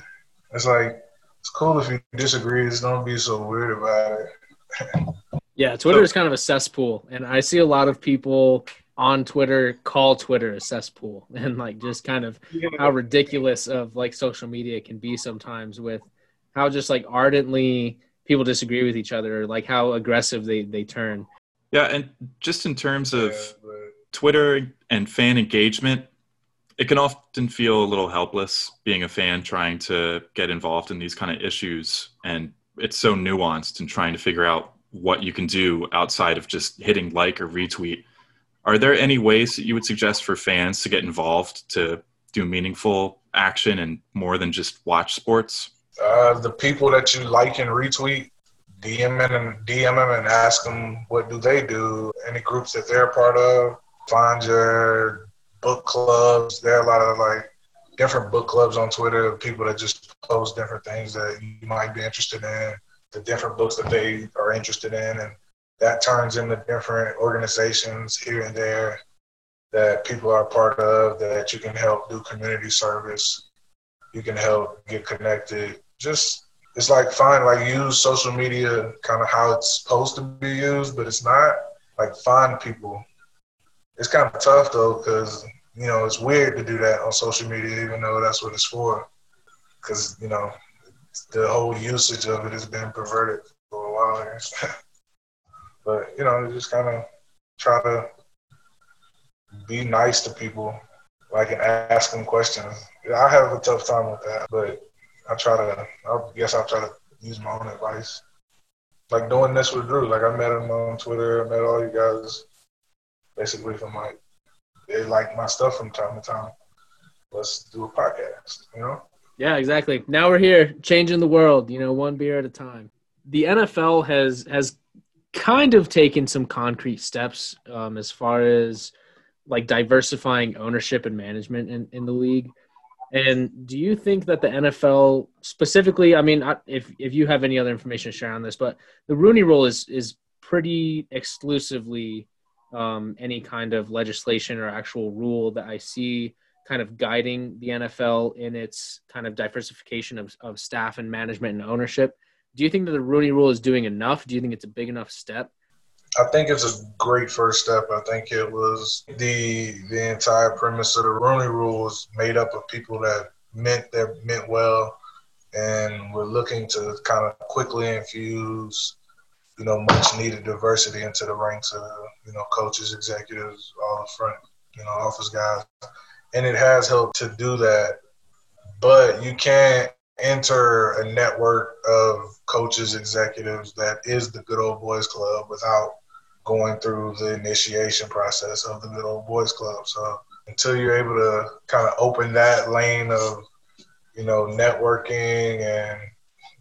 It's like it's cool if you disagree. Just don't be so weird about it. Yeah, Twitter is kind of a cesspool, and I see a lot of people on Twitter call Twitter a cesspool, and like just kind of how ridiculous of like social media can be sometimes with how just like ardently people disagree with each other, like how aggressive they they turn. Yeah, and just in terms of Twitter and fan engagement, it can often feel a little helpless being a fan trying to get involved in these kind of issues. And it's so nuanced and trying to figure out what you can do outside of just hitting like or retweet. Are there any ways that you would suggest for fans to get involved to do meaningful action and more than just watch sports? Uh, the people that you like and retweet, DM them and DM them and ask them what do they do. Any groups that they're part of. Find your book clubs. There are a lot of like different book clubs on Twitter. People that just post different things that you might be interested in. The different books that they are interested in, and that turns into different organizations here and there that people are part of. That you can help do community service. You can help get connected. Just it's like find like use social media kind of how it's supposed to be used, but it's not. Like find people. It's kind of tough though, because you know it's weird to do that on social media, even though that's what it's for. Because you know the whole usage of it has been perverted for a while. but you know, just kind of try to be nice to people, like and ask them questions. I have a tough time with that, but I try to. I guess I try to use my own advice. Like doing this with Drew. Like I met him on Twitter. I met all you guys. Basically, from like they like my stuff from time to time. Let's do a podcast. You know. Yeah, exactly. Now we're here, changing the world. You know, one beer at a time. The NFL has has kind of taken some concrete steps um, as far as like diversifying ownership and management in, in the league. And do you think that the NFL specifically, I mean, if, if you have any other information to share on this, but the Rooney rule is, is pretty exclusively um, any kind of legislation or actual rule that I see kind of guiding the NFL in its kind of diversification of, of staff and management and ownership. Do you think that the Rooney rule is doing enough? Do you think it's a big enough step? I think it's a great first step. I think it was the the entire premise of the Rooney Rule was made up of people that meant that meant well, and were looking to kind of quickly infuse, you know, much needed diversity into the ranks of you know coaches, executives, all the front you know office guys, and it has helped to do that. But you can't enter a network of coaches, executives that is the good old boys club without going through the initiation process of the good old boys club. So until you're able to kind of open that lane of, you know, networking and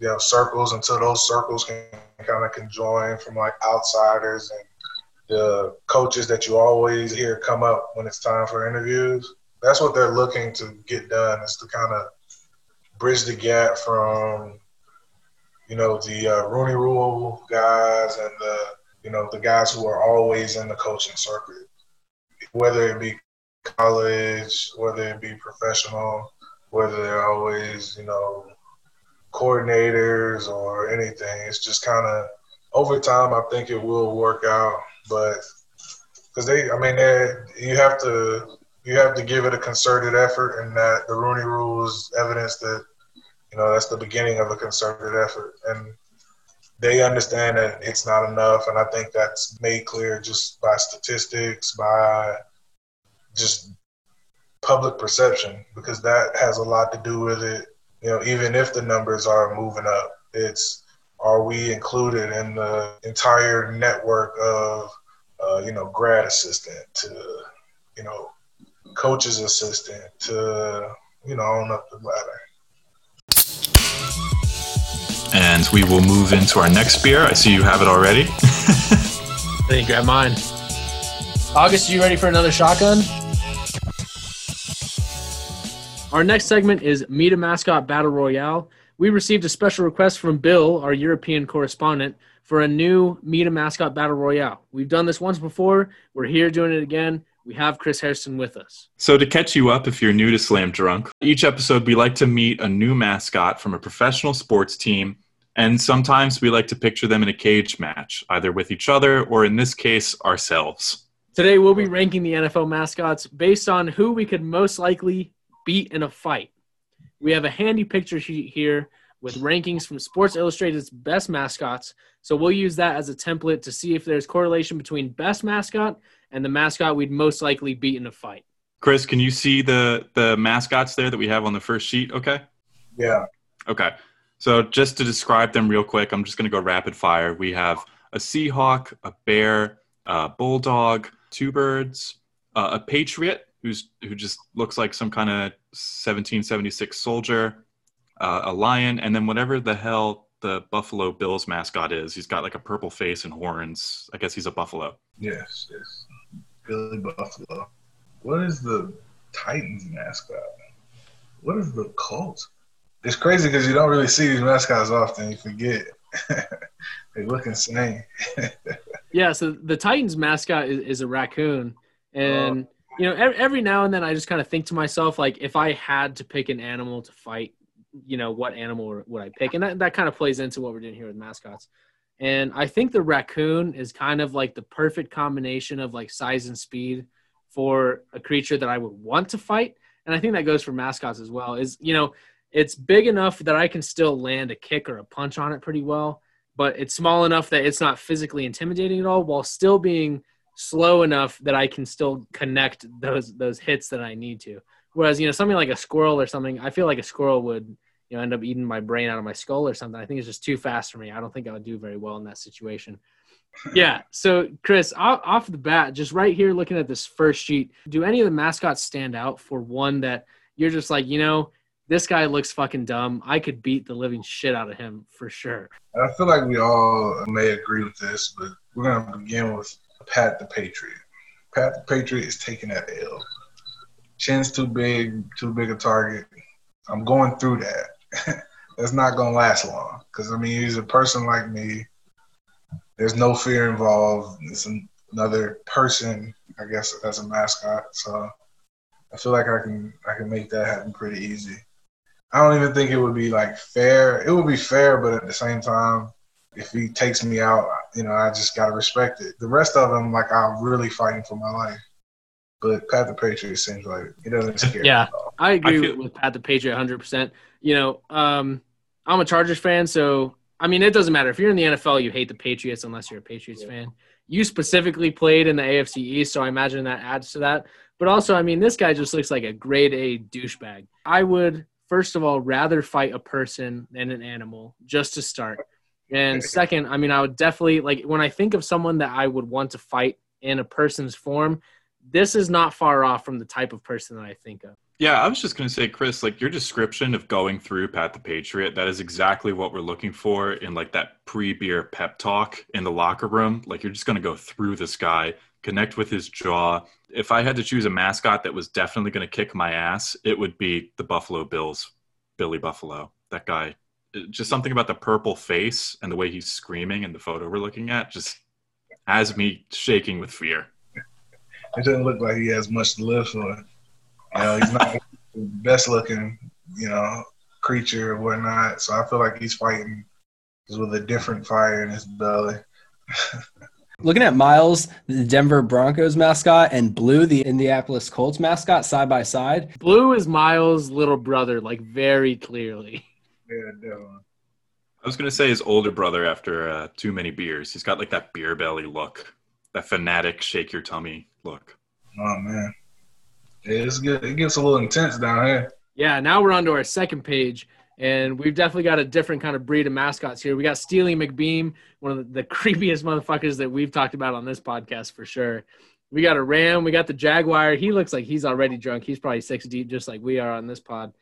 you know circles until those circles can kind of conjoin from like outsiders and the coaches that you always hear come up when it's time for interviews. That's what they're looking to get done is to kind of bridge the gap from you know the uh, Rooney Rule guys and the you know the guys who are always in the coaching circuit, whether it be college, whether it be professional, whether they're always you know coordinators or anything. It's just kind of over time. I think it will work out, but because they, I mean, you have to you have to give it a concerted effort, and that the Rooney Rule is evidence that you know that's the beginning of a concerted effort, and they understand that it's not enough, and I think that's made clear just by statistics, by just public perception, because that has a lot to do with it. You know, even if the numbers are moving up, it's are we included in the entire network of uh, you know grad assistant to you know coach's assistant to, you know, on up the ladder. And we will move into our next beer. I see you have it already. I think grab mine. August, you ready for another shotgun? Our next segment is Meet a Mascot Battle Royale. We received a special request from Bill, our European correspondent, for a new Meet a Mascot Battle Royale. We've done this once before. We're here doing it again. We have Chris Hairston with us. So, to catch you up if you're new to Slam Drunk, each episode we like to meet a new mascot from a professional sports team, and sometimes we like to picture them in a cage match, either with each other or, in this case, ourselves. Today we'll be ranking the NFL mascots based on who we could most likely beat in a fight. We have a handy picture sheet here with rankings from Sports Illustrated's best mascots. So we'll use that as a template to see if there's correlation between best mascot and the mascot we'd most likely beat in a fight. Chris, can you see the the mascots there that we have on the first sheet? Okay. Yeah. Okay. So just to describe them real quick, I'm just going to go rapid fire. We have a Seahawk, a bear, a bulldog, two birds, uh, a patriot who's who just looks like some kind of 1776 soldier, uh, a lion, and then whatever the hell the Buffalo Bills mascot is. He's got like a purple face and horns. I guess he's a buffalo. Yes, yes. Billy Buffalo. What is the Titans mascot? What is the Colts? It's crazy because you don't really see these mascots often. You forget. they look insane. yeah, so the Titans mascot is, is a raccoon. And, oh. You know, every, every now and then I just kind of think to myself, like, if I had to pick an animal to fight, you know, what animal would I pick? And that, that kind of plays into what we're doing here with mascots. And I think the raccoon is kind of like the perfect combination of like size and speed for a creature that I would want to fight. And I think that goes for mascots as well. Is, you know, it's big enough that I can still land a kick or a punch on it pretty well, but it's small enough that it's not physically intimidating at all while still being slow enough that I can still connect those those hits that I need to. Whereas, you know, something like a squirrel or something, I feel like a squirrel would you know end up eating my brain out of my skull or something. I think it's just too fast for me. I don't think I would do very well in that situation. yeah. So, Chris, off, off the bat, just right here, looking at this first sheet, do any of the mascots stand out for one that you're just like, you know, this guy looks fucking dumb. I could beat the living shit out of him for sure. I feel like we all may agree with this, but we're gonna begin with Pat the Patriot. Pat the Patriot is taking that L. Chin's too big, too big a target. I'm going through that. that's not gonna last long. Because I mean, he's a person like me. There's no fear involved. It's another person, I guess, as a mascot. So I feel like I can I can make that happen pretty easy. I don't even think it would be like fair. It would be fair, but at the same time, if he takes me out, you know, I just gotta respect it. The rest of them, like I'm really fighting for my life. But Pat the Patriot seems like he doesn't scare. yeah, I agree I feel- with Pat the Patriot 100. percent You know, um, I'm a Chargers fan, so I mean, it doesn't matter if you're in the NFL, you hate the Patriots unless you're a Patriots yeah. fan. You specifically played in the AFC East, so I imagine that adds to that. But also, I mean, this guy just looks like a grade A douchebag. I would, first of all, rather fight a person than an animal just to start. And second, I mean, I would definitely like when I think of someone that I would want to fight in a person's form, this is not far off from the type of person that I think of. Yeah, I was just going to say, Chris, like your description of going through Pat the Patriot, that is exactly what we're looking for in like that pre beer pep talk in the locker room. Like you're just going to go through this guy, connect with his jaw. If I had to choose a mascot that was definitely going to kick my ass, it would be the Buffalo Bills, Billy Buffalo. That guy, just something about the purple face and the way he's screaming in the photo we're looking at just has me shaking with fear. It doesn't look like he has much to live for. You know, he's not the best looking, you know, creature or whatnot. So I feel like he's fighting with a different fire in his belly. Looking at Miles, the Denver Broncos mascot, and Blue, the Indianapolis Colts mascot, side by side. Blue is Miles' little brother, like very clearly. Yeah, definitely. I was gonna say his older brother after uh, too many beers. He's got like that beer belly look, that fanatic shake your tummy look. Oh man, it's good. It gets a little intense down here. Yeah, now we're on to our second page, and we've definitely got a different kind of breed of mascots here. We got Steely McBeam, one of the, the creepiest motherfuckers that we've talked about on this podcast for sure. We got a Ram. We got the Jaguar. He looks like he's already drunk. He's probably six deep, just like we are on this pod.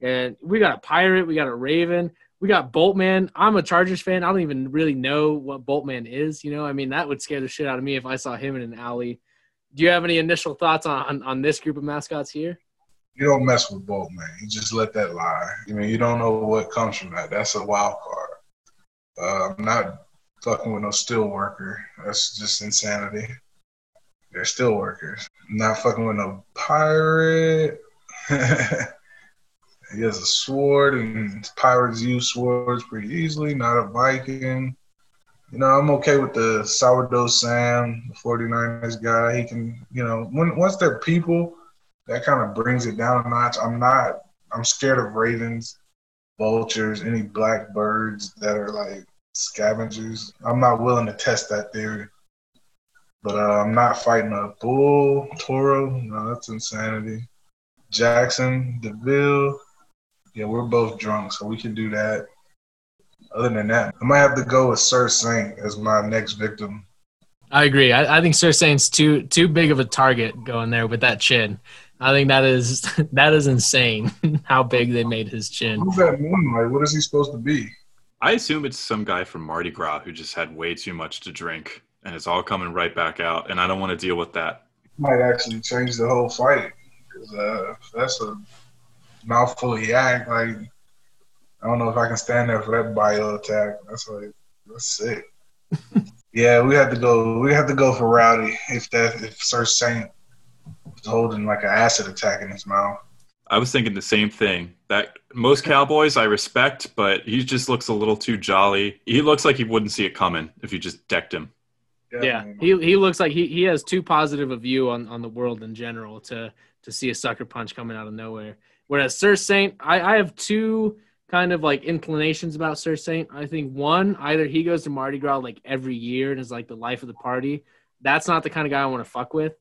And we got a Pirate. We got a Raven. We got Boltman. I'm a Chargers fan. I don't even really know what Boltman is. You know, I mean, that would scare the shit out of me if I saw him in an alley. Do you have any initial thoughts on, on, on this group of mascots here? You don't mess with Boltman. You just let that lie. I mean, you don't know what comes from that. That's a wild card. Uh, I'm not fucking with no steel worker. That's just insanity. They're steel workers. I'm not fucking with no pirate. he has a sword, and pirates use swords pretty easily. Not a Viking. You know, I'm okay with the sourdough Sam, the 49ers guy. He can, you know, when once they're people, that kind of brings it down a notch. I'm not. I'm scared of ravens, vultures, any black birds that are like scavengers. I'm not willing to test that theory. But uh, I'm not fighting a bull, Toro. No, that's insanity. Jaxson, Deville. Yeah, we're both drunk, so we can do that. Other than that, I might have to go with Sir Saint as my next victim. I agree. I, I think Sir Saint's too too big of a target going there with that chin. I think that is that is insane how big they made his chin. What does that mean? Like, what is he supposed to be? I assume it's some guy from Mardi Gras who just had way too much to drink and it's all coming right back out. And I don't want to deal with that. Might actually change the whole fight. Cause, uh, that's a mouthful of yak. Like, I don't know if I can stand there for that bio attack. That's like, that's sick. yeah, we had to go. We had to go for Rowdy if that if Sir Saint was holding like an acid attack in his mouth. I was thinking the same thing. That most cowboys I respect, but he just looks a little too jolly. He looks like he wouldn't see it coming if you just decked him. Yeah, he he looks like he, he has too positive a view on, on the world in general to to see a sucker punch coming out of nowhere. Whereas Sir Saint, I, I have two kind of like inclinations about Sir Saint. I think one, either he goes to Mardi Gras like every year and is like the life of the party. That's not the kind of guy I want to fuck with.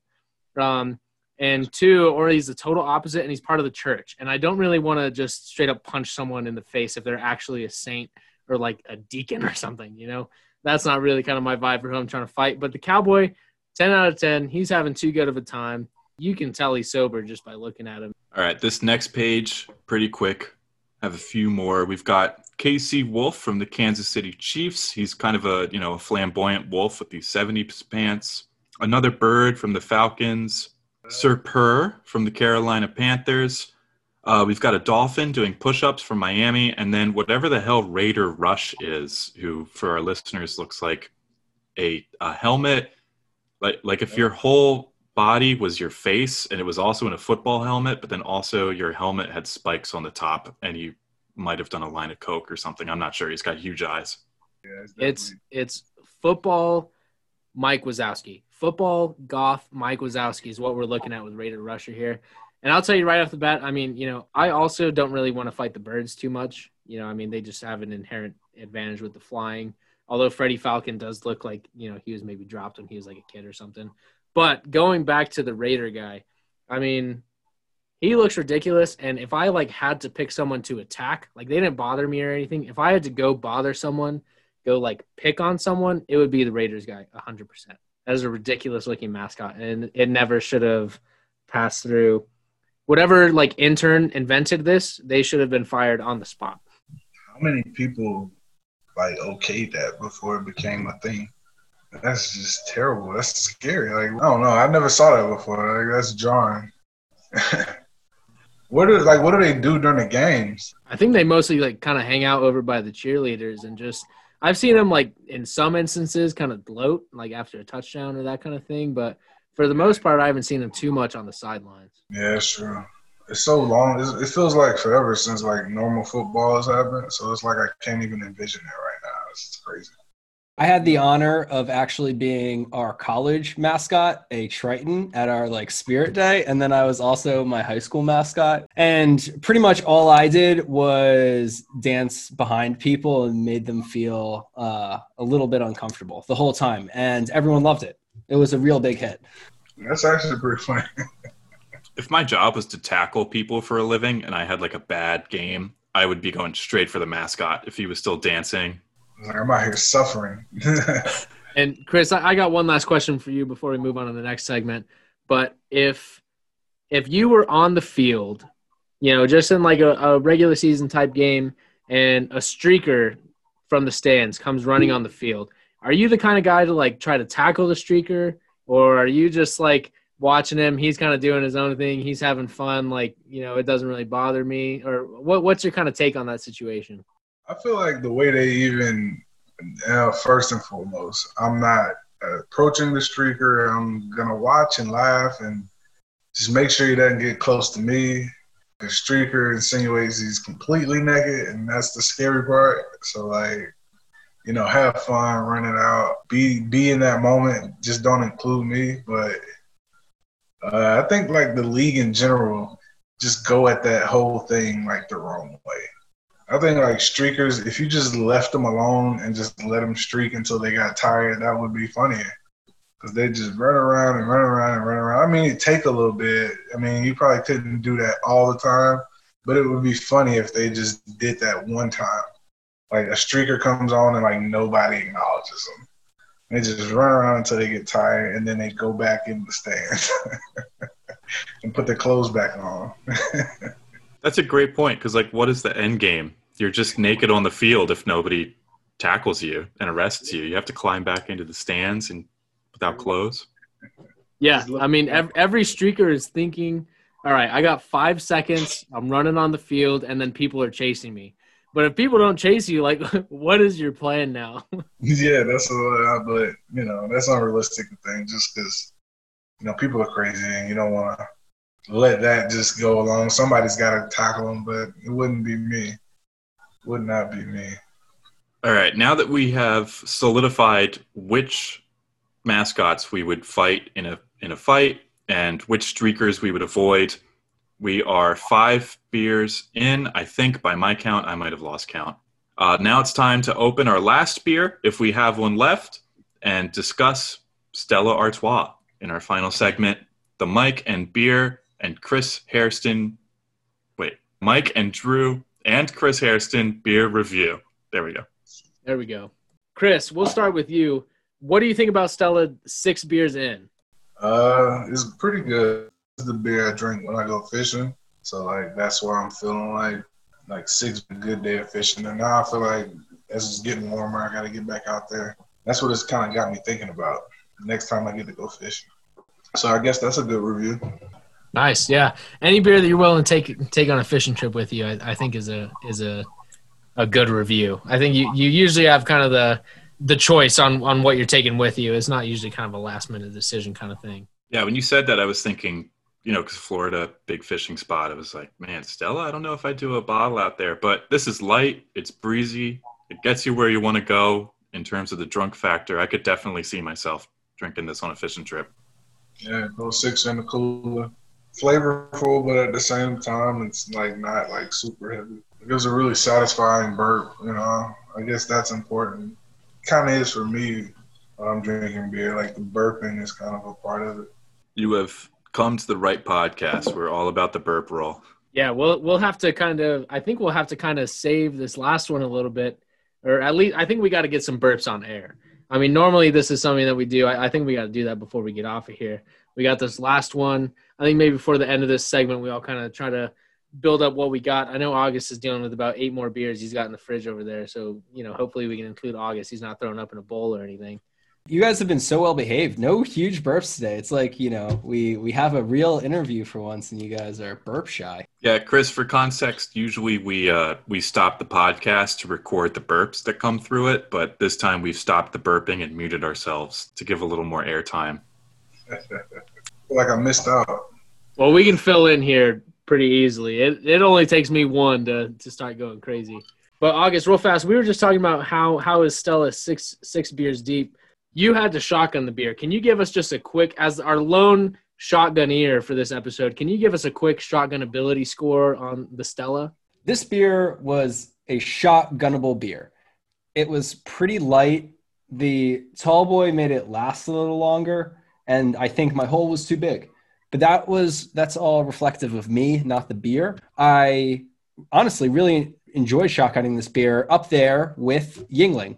Um, and two, or he's the total opposite and he's part of the church. And I don't really want to just straight up punch someone in the face if they're actually a saint or like a deacon or something, you know? That's not really kind of my vibe for who I'm trying to fight. But the cowboy, 10 out of 10, he's having too good of a time. You can tell he's sober just by looking at him. All right, this next page, pretty quick. Have a few more. We've got KC Wolf from the Kansas City Chiefs. He's kind of a you know a flamboyant wolf with these 70s pants. Another bird from the Falcons. Sir Purr from the Carolina Panthers. Uh, we've got a dolphin doing push-ups from Miami, and then whatever the hell Raider Rush is, who for our listeners looks like a, a helmet, like like if your whole body was your face and it was also in a football helmet, but then also your helmet had spikes on the top, and you might have done a line of coke or something. I'm not sure. He's got huge eyes. Yeah, it's, It's it's football Mike Wazowski. Football goth Mike Wazowski is what we're looking at with Raider Rusher here. And I'll tell you right off the bat, I mean, you know, I also don't really want to fight the birds too much. You know, I mean, they just have an inherent advantage with the flying. Although Freddie Falcon does look like, you know, he was maybe dropped when he was like a kid or something. But going back to the Raider guy, I mean, he looks ridiculous. And if I like had to pick someone to attack, like they didn't bother me or anything. If I had to go bother someone, go like pick on someone, it would be the Raiders guy, hundred percent. That is a ridiculous looking mascot, and it never should have passed through. Whatever like intern invented this, they should have been fired on the spot. How many people like okayed that before it became a thing? That's just terrible. That's scary. Like I don't know. I never saw that before. Like that's jarring. what do like what do they do during the games? I think they mostly like kind of hang out over by the cheerleaders and just I've seen them like in some instances kind of gloat like after a touchdown or that kind of thing, but for the most part I haven't seen them too much on the sidelines. Yeah, it's true. It's so long. It's, it feels like forever since like normal football has happened. So it's like I can't even envision it right now. It's crazy. I had the honor of actually being our college mascot, a Triton, at our like Spirit Day, and then I was also my high school mascot. And pretty much all I did was dance behind people and made them feel uh, a little bit uncomfortable the whole time, and everyone loved it. It was a real big hit. That's actually pretty funny. If my job was to tackle people for a living and I had like a bad game, I would be going straight for the mascot if he was still dancing. I'm out here suffering. And Chris, I I got one last question for you before we move on to the next segment. But if if you were on the field, you know, just in like a, a regular season type game, and a streaker from the stands comes running on the field, are you the kind of guy to like try to tackle the streaker, or are you just like watching him? He's kind of doing his own thing. He's having fun. Like you know, it doesn't really bother me. Or what? What's your kind of take on that situation? I feel like the way they even, uh, first and foremost, I'm not approaching the streaker. I'm gonna watch and laugh and just make sure he doesn't get close to me. The streaker insinuates he's completely naked, and that's the scary part. So like, you know, have fun, run it out, be be in that moment. Just don't include me. But uh, I think like the league in general, just go at that whole thing like the wrong way. I think like streakers, if you just left them alone and just let them streak until they got tired, that would be funnier. Cause they just run around and run around and run around. I mean, it take a little bit. I mean, you probably couldn't do that all the time, but it would be funny if they just did that one time. Like a streaker comes on and like nobody acknowledges them. They just run around until they get tired, and then they go back in the stands and put their clothes back on. That's a great point because, like, what is the end game? You're just naked on the field if nobody tackles you and arrests you. You have to climb back into the stands and without clothes. Yeah, I mean, every, every streaker is thinking, all right, I got five seconds. I'm running on the field, and then people are chasing me. But if people don't chase you, like, what is your plan now? yeah, that's a but you know that's unrealistic to think just because you know people are crazy and you don't want to let that just go along. Somebody's got to tackle them, but it wouldn't be me. Would not be me. All right, now that we have solidified which mascots we would fight in a in a fight and which streakers we would avoid, we are five beers in. I think by my count, I might have lost count. Uh, now it's time to open our last beer, if we have one left, and discuss Stella Artois in our final segment. The Mike and Beer and Chris Hairston. Wait, Mike and Drew and Chris Hairston beer review. There we go. There we go. Chris, we'll start with you. What do you think about Stella six beers in? Uh, it's pretty good. It's the beer I drink when I go fishing. So like that's why I'm feeling like like six good day of fishing. And now I feel like as it's getting warmer, I got to get back out there. That's what it's kind of got me thinking about next time I get to go fishing. So I guess that's a good review. Nice, yeah. Any beer that you're willing to take take on a fishing trip with you, I, I think is a is a a good review. I think you, you usually have kind of the the choice on on what you're taking with you. It's not usually kind of a last minute decision kind of thing. Yeah, when you said that, I was thinking, you know, because Florida, big fishing spot. I was like, man, Stella, I don't know if I do a bottle out there, but this is light. It's breezy. It gets you where you want to go in terms of the drunk factor. I could definitely see myself drinking this on a fishing trip. Yeah, go six in the cooler. Flavorful, but at the same time, it's like not like super heavy. It was a really satisfying burp. You know, I guess that's important. Kind of is for me when I'm drinking beer. Like the burping is kind of a part of it. You have come to the right podcast. We're all about the burp roll. Yeah, we'll we'll have to kind of. I think we'll have to kind of save this last one a little bit, or at least I think we got to get some burps on air. I mean, normally this is something that we do. I, I think we got to do that before we get off of here. We got this last one. I think maybe before the end of this segment, we all kind of try to build up what we got. I know August is dealing with about eight more beers he's got in the fridge over there. So, you know, hopefully we can include August. He's not throwing up in a bowl or anything. You guys have been so well behaved. No huge burps today. It's like, you know, we we have a real interview for once and you guys are burp shy. Yeah, Chris, for context, usually we uh we stop the podcast to record the burps that come through it, but this time we've stopped the burping and muted ourselves to give a little more airtime. like I missed out. Well, we can fill in here pretty easily. It it only takes me one to to start going crazy. But August, real fast, we were just talking about how how is Stella six six beers deep. You had to shotgun the beer. Can you give us just a quick, as our lone shotgunnier for this episode, can you give us a quick shotgun ability score on the Stella? This beer was a shotgunnable beer. It was pretty light. The tall boy made it last a little longer, and I think my hole was too big. But that was that's all reflective of me, not the beer. I honestly really enjoyed shotgunning this beer up there with Yuengling.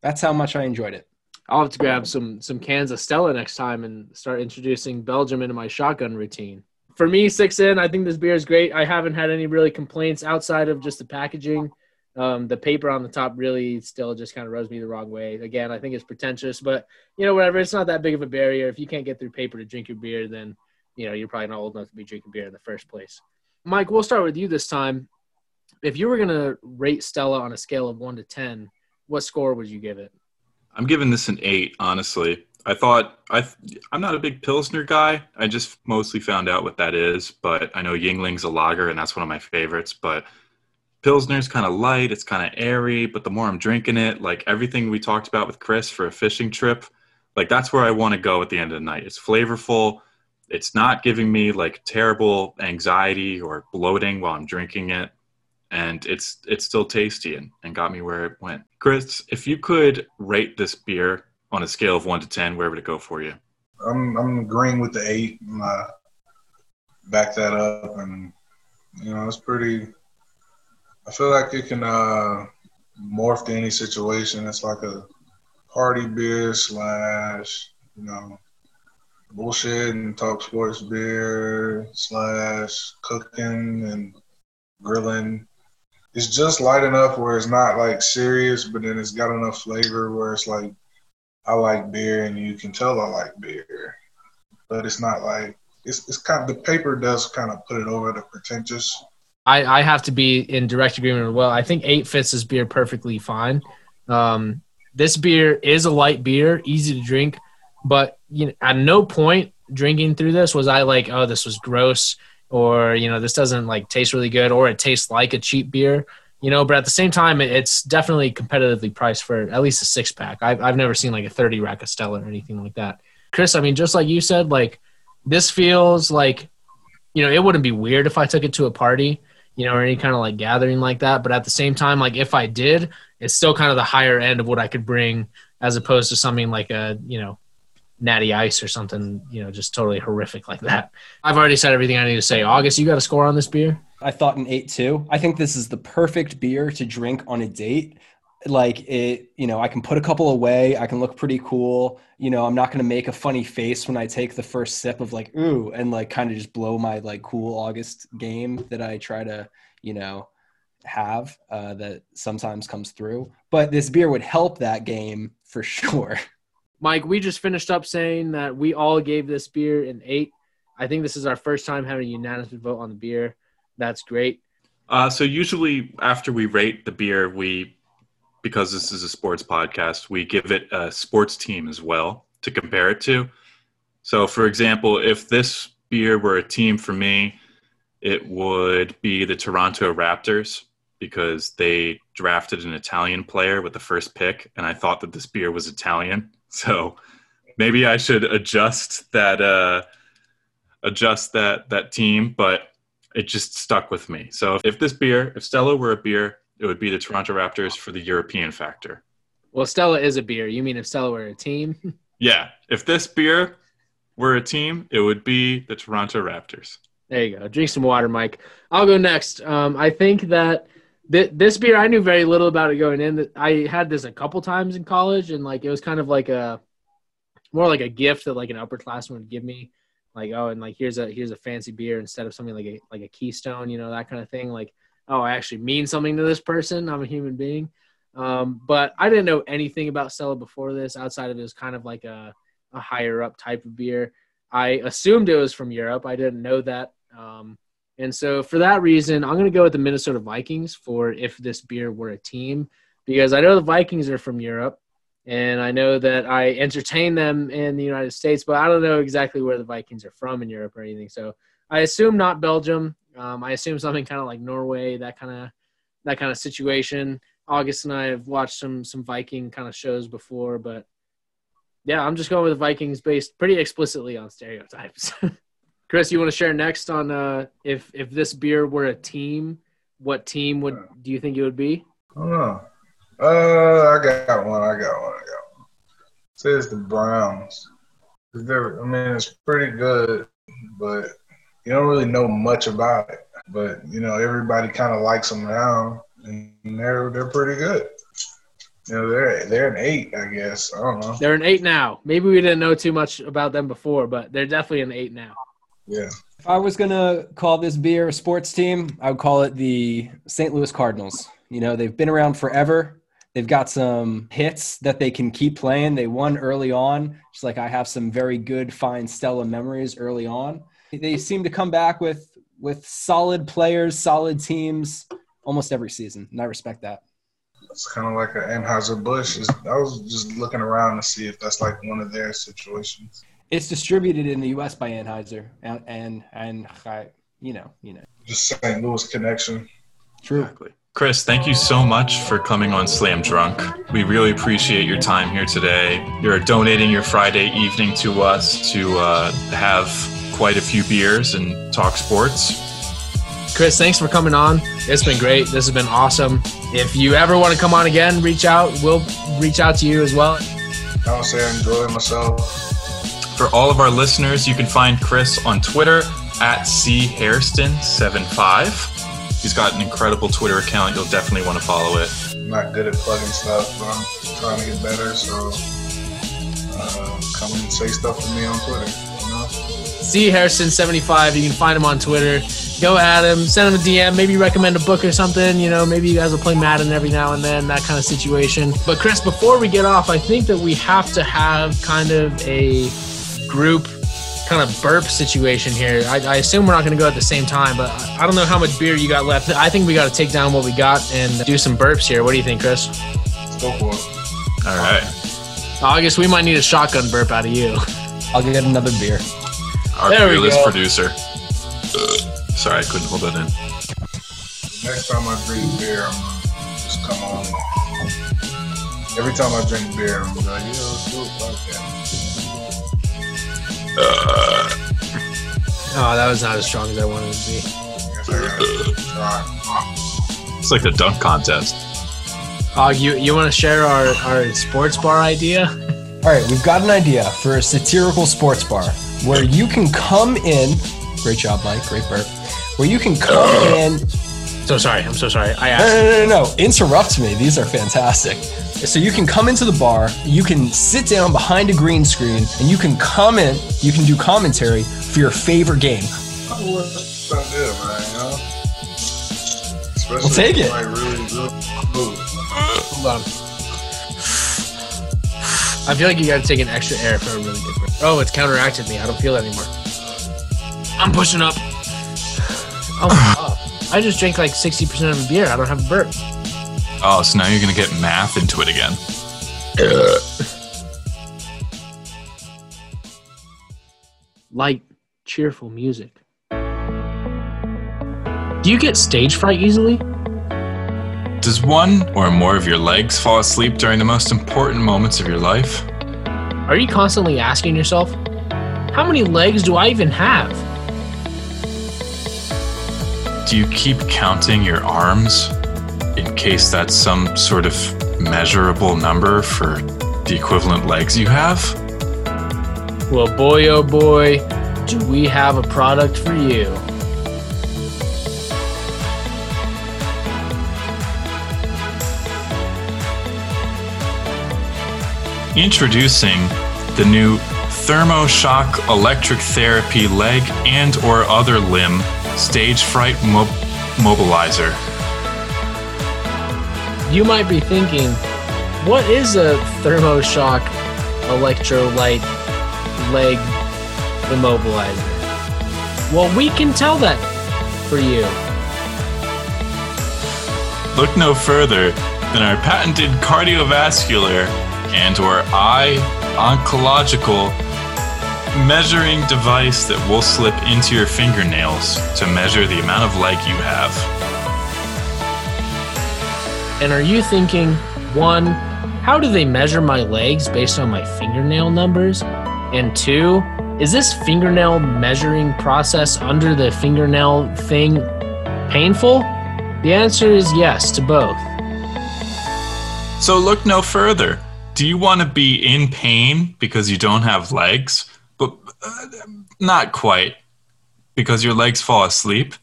That's how much I enjoyed it. I'll have to grab some some cans of Stella next time and start introducing Belgium into my shotgun routine. For me, six in, I think this beer is great. I haven't had any really complaints outside of just the packaging. Um, the paper on the top really still just kind of rubs me the wrong way. Again, I think it's pretentious, but you know, whatever. It's not that big of a barrier. If you can't get through paper to drink your beer, then you know you're probably not old enough to be drinking beer in the first place. Mike, we'll start with you this time. If you were gonna rate Stella on a scale of one to ten, what score would you give it? I'm giving this an eight, honestly. I thought I I'm not a big pilsner guy. I just mostly found out what that is, but I know Yuengling's a lager, and that's one of my favorites. But Pilsner's kind of light, it's kind of airy, but the more I'm drinking it, like everything we talked about with Chris for a fishing trip, like that's where I want to go at the end of the night. It's flavorful. It's not giving me like terrible anxiety or bloating while I'm drinking it. And it's it's still tasty and, and got me where it went. Chris, if you could rate this beer on a scale of one to ten, where would it go for you? I'm I'm agreeing with the eight. And, uh, back that up, and you know it's pretty I feel like it can uh, morph to any situation. It's like a party beer slash, you know, bullshit and talk sports beer slash cooking and grilling. It's just light enough where it's not like serious, but then it's got enough flavor where it's like I like beer and you can tell I like beer, but it's not like it's it's kind of the paper does kind of put it over the pretentious I, I have to be in direct agreement with Well. I think eight fits this beer perfectly fine. Um, this beer is a light beer, easy to drink, but you know, at no point drinking through this was I like, oh, this was gross, or you know, this doesn't like taste really good, or it tastes like a cheap beer. You know, but at the same time, it's definitely competitively priced for at least a six pack. I've, I've never seen like a 30 rack of Stella or anything like that. Chris, I mean, just like you said, like this feels like, you know, it wouldn't be weird if I took it to a party you know, or any kind of like gathering like that. But at the same time, like if I did, it's still kind of the higher end of what I could bring as opposed to something like a, you know, natty ice or something, you know, just totally horrific like that. I've already said everything I need to say. August, you got a score on this beer? I thought an eight too. I think this is the perfect beer to drink on a date like it you know i can put a couple away i can look pretty cool you know i'm not going to make a funny face when i take the first sip of like ooh and like kind of just blow my like cool august game that i try to you know have uh, that sometimes comes through. But this beer would help that game for sure. Mike we just finished up saying that we all gave this beer an eight. I think this is our first time having a unanimous vote on the beer. That's great. Uh, so usually after we rate the beer we because this is a sports podcast, we give it a sports team as well to compare it to. So, for example, if this beer were a team for me, it would be the Toronto Raptors because they drafted an Italian player with the first pick, and I thought that this beer was Italian. So maybe I should adjust that uh, adjust that that team, but it just stuck with me. So if this beer, if Stella were a beer, it would be the Toronto Raptors for the European factor. Well, Stella is a beer. You mean if Stella were a team? yeah. If this beer were a team, it would be the Toronto Raptors. There you go. Drink some water, Mike. I'll go next. Um, I think that th- this beer, I knew very little about it going in. I had this a couple times in college, and like it was kind of like a more like a gift that like an upperclassman would give me. Like, oh, and like here's a here's a fancy beer instead of something like a like a Keystone, you know, that kind of thing. Like oh, I actually mean something to this person. I'm a human being. Um, but I didn't know anything about Stella before this, outside of it was kind of like a, a higher up type of beer. I assumed it was from Europe. I didn't know that. Um, and so for that reason, I'm going to go with the Minnesota Vikings for if this beer were a team, because I know the Vikings are from Europe. And I know that I entertain them in the United States, but I don't know exactly where the Vikings are from in Europe or anything. So I assume not Belgium. Um, I assume something kind of like Norway, that kind of that kind of situation. August and I have watched some some Viking kind of shows before, but yeah, I'm just going with the Vikings based pretty explicitly on stereotypes. Chris, you want to share next on uh, if if this beer were a team, what team would do you think it would be? I don't know. Uh, I got one. I got one. I got one. It says the Browns. I mean, it's pretty good, but you don't really know much about it, but you know everybody kind of likes them now, and they're they're pretty good. You know, they're they're an eight, I guess. I don't know. They're an eight now. Maybe we didn't know too much about them before, but they're definitely an eight now. Yeah. If I was gonna call this beer a sports team, I would call it the St. Louis Cardinals. You know, they've been around forever. They've got some hits that they can keep playing. They won early on, just like I have some very good, fine Stella memories early on. They seem to come back with with solid players, solid teams almost every season, and I respect that. It's kind of like an Anheuser Busch. I was just looking around to see if that's like one of their situations. It's distributed in the U.S. by Anheuser, and and and you know, you know, Just St. Louis connection. true. Chris, thank you so much for coming on Slam Drunk. We really appreciate your time here today. You're donating your Friday evening to us to uh, have quite a few beers and talk sports. Chris, thanks for coming on. It's been great. This has been awesome. If you ever want to come on again, reach out. We'll reach out to you as well. I would say I enjoy myself. For all of our listeners, you can find Chris on Twitter at chairston75. He's got an incredible Twitter account. You'll definitely want to follow it. I'm not good at plugging stuff, but I'm trying to get better. So uh, come and say stuff to me on Twitter. You know? C Hairston seventy five. You can find him on Twitter. Go at him. Send him a DM. Maybe recommend a book or something. You know, maybe you guys will play Madden every now and then. That kind of situation. But Chris, before we get off, I think that we have to have kind of a group kind of burp situation here. I, I assume we're not going to go at the same time, but I don't know how much beer you got left. I think we got to take down what we got and do some burps here. What do you think, Chris? Let's go for it. All right. August, we might need a shotgun burp out of you. I'll get another beer. Our There we fearless go. producer. Sorry, I couldn't hold that in. Next time I drink beer, I'm gonna just come on. Every time I drink beer, I'm gonna be like, yeah, let's do a podcast. Oh, that was not as strong as I wanted it to be. Guess I gotta try. It's like the dunk contest. Oh, you you want to share our, our sports bar idea? All right, we've got an idea for a satirical sports bar where you can come in. Great job, Mike. Great burp. Where you can come in. So sorry. I'm so sorry. I No, asked. no, no, no, no. Interrupt me. These are fantastic. So you can come into the bar, you can sit down behind a green screen, and you can comment, you can do commentary for your favorite game. That's not good, man. You know? Especially We'll take it. really, really good. Hold on. I feel like you got to take an extra air for a really good burp. Oh, it's counteracted me. I don't feel it anymore. I'm pushing up. Oh my god. I just drank like 60% of a beer. I don't have a burp. Oh, so now you're gonna get math into it again. Light, cheerful music. Do you get stage fright easily? Does one or more of your legs fall asleep during the most important moments of your life? Are you constantly asking yourself, how many legs do I even have? Do you keep counting your arms in case that's some sort of measurable number for the equivalent legs you have? Well, boy, oh boy, do we have a product for you. Introducing the new ThermoShock Electric Therapy Leg and or other limb Stage Fright mo- Mobilizer. You might be thinking, what is a thermoshock electrolyte leg immobilizer? Well, we can tell that for you. Look no further than our patented cardiovascular and or eye oncological measuring device that will slip into your fingernails to measure the amount of leg you have. And are you thinking, one, how do they measure my legs based on my fingernail numbers? And two, is this fingernail measuring process under the fingernail thing painful? The answer is yes to both. So look no further. Do you want to be in pain because you don't have legs? But uh, not quite because your legs fall asleep?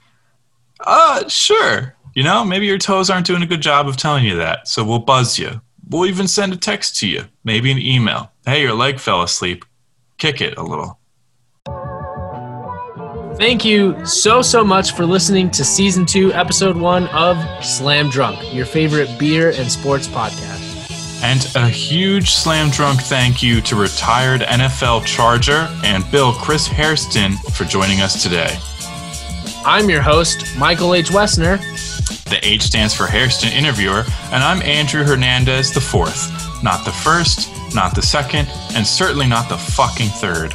Uh, sure. You know, maybe your toes aren't doing a good job of telling you that. So we'll buzz you. We'll even send a text to you, maybe an email. Hey, your leg fell asleep. Kick it a little. Thank you so, so much for listening to season two, episode one of Slam Drunk, your favorite beer and sports podcast. And a huge slam drunk thank you to retired NFL Charger and Bill Chris Hairston for joining us today. I'm your host, Michael H. Wessner. The H stands for Hairston Interviewer, and I'm Andrew Hernandez the fourth. Not the first, not the second, and certainly not the fucking third.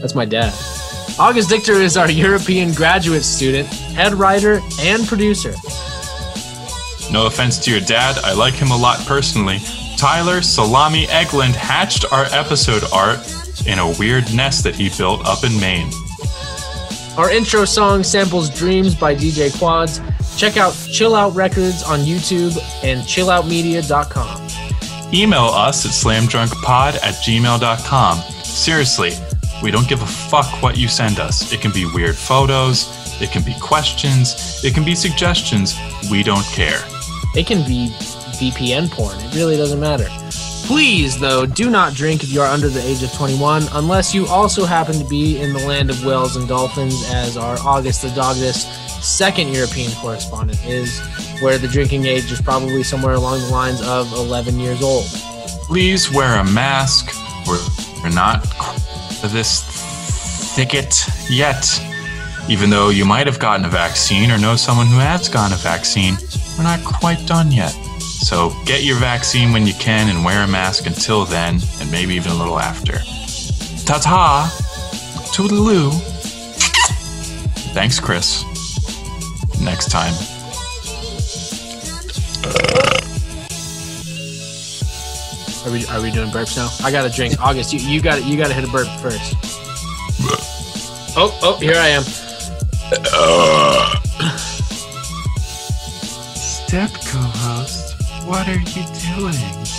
That's my dad. August Dichter is our European graduate student, head writer, and producer. No offense to your dad, I like him a lot personally. Tyler Salami Eglund hatched our episode art in a weird nest that he built up in Maine. Our intro song samples Dreams by DJ Quads. Check out Chill Out Records on YouTube and chilloutmedia.com. Email us at slamdrunkpod at gmail.com. Seriously, we don't give a fuck what you send us. It can be weird photos, it can be questions, it can be suggestions. We don't care. It can be VPN porn. It really doesn't matter. Please, though, do not drink if you are under the age of 21, unless you also happen to be in the land of whales and dolphins, as our August the Dogdist second European correspondent is, where the drinking age is probably somewhere along the lines of 11 years old. Please wear a mask. We're, we're not this thicket yet. Even though you might have gotten a vaccine or know someone who has gotten a vaccine, we're not quite done yet. So get your vaccine when you can and wear a mask until then, and maybe even a little after. Ta ta! Toodaloo! Thanks, Chris. Next time. Are we are we doing burps now? I got to drink. August, you, you got you got to hit a burp first. Oh oh, here I am. Step co-host, what are you doing?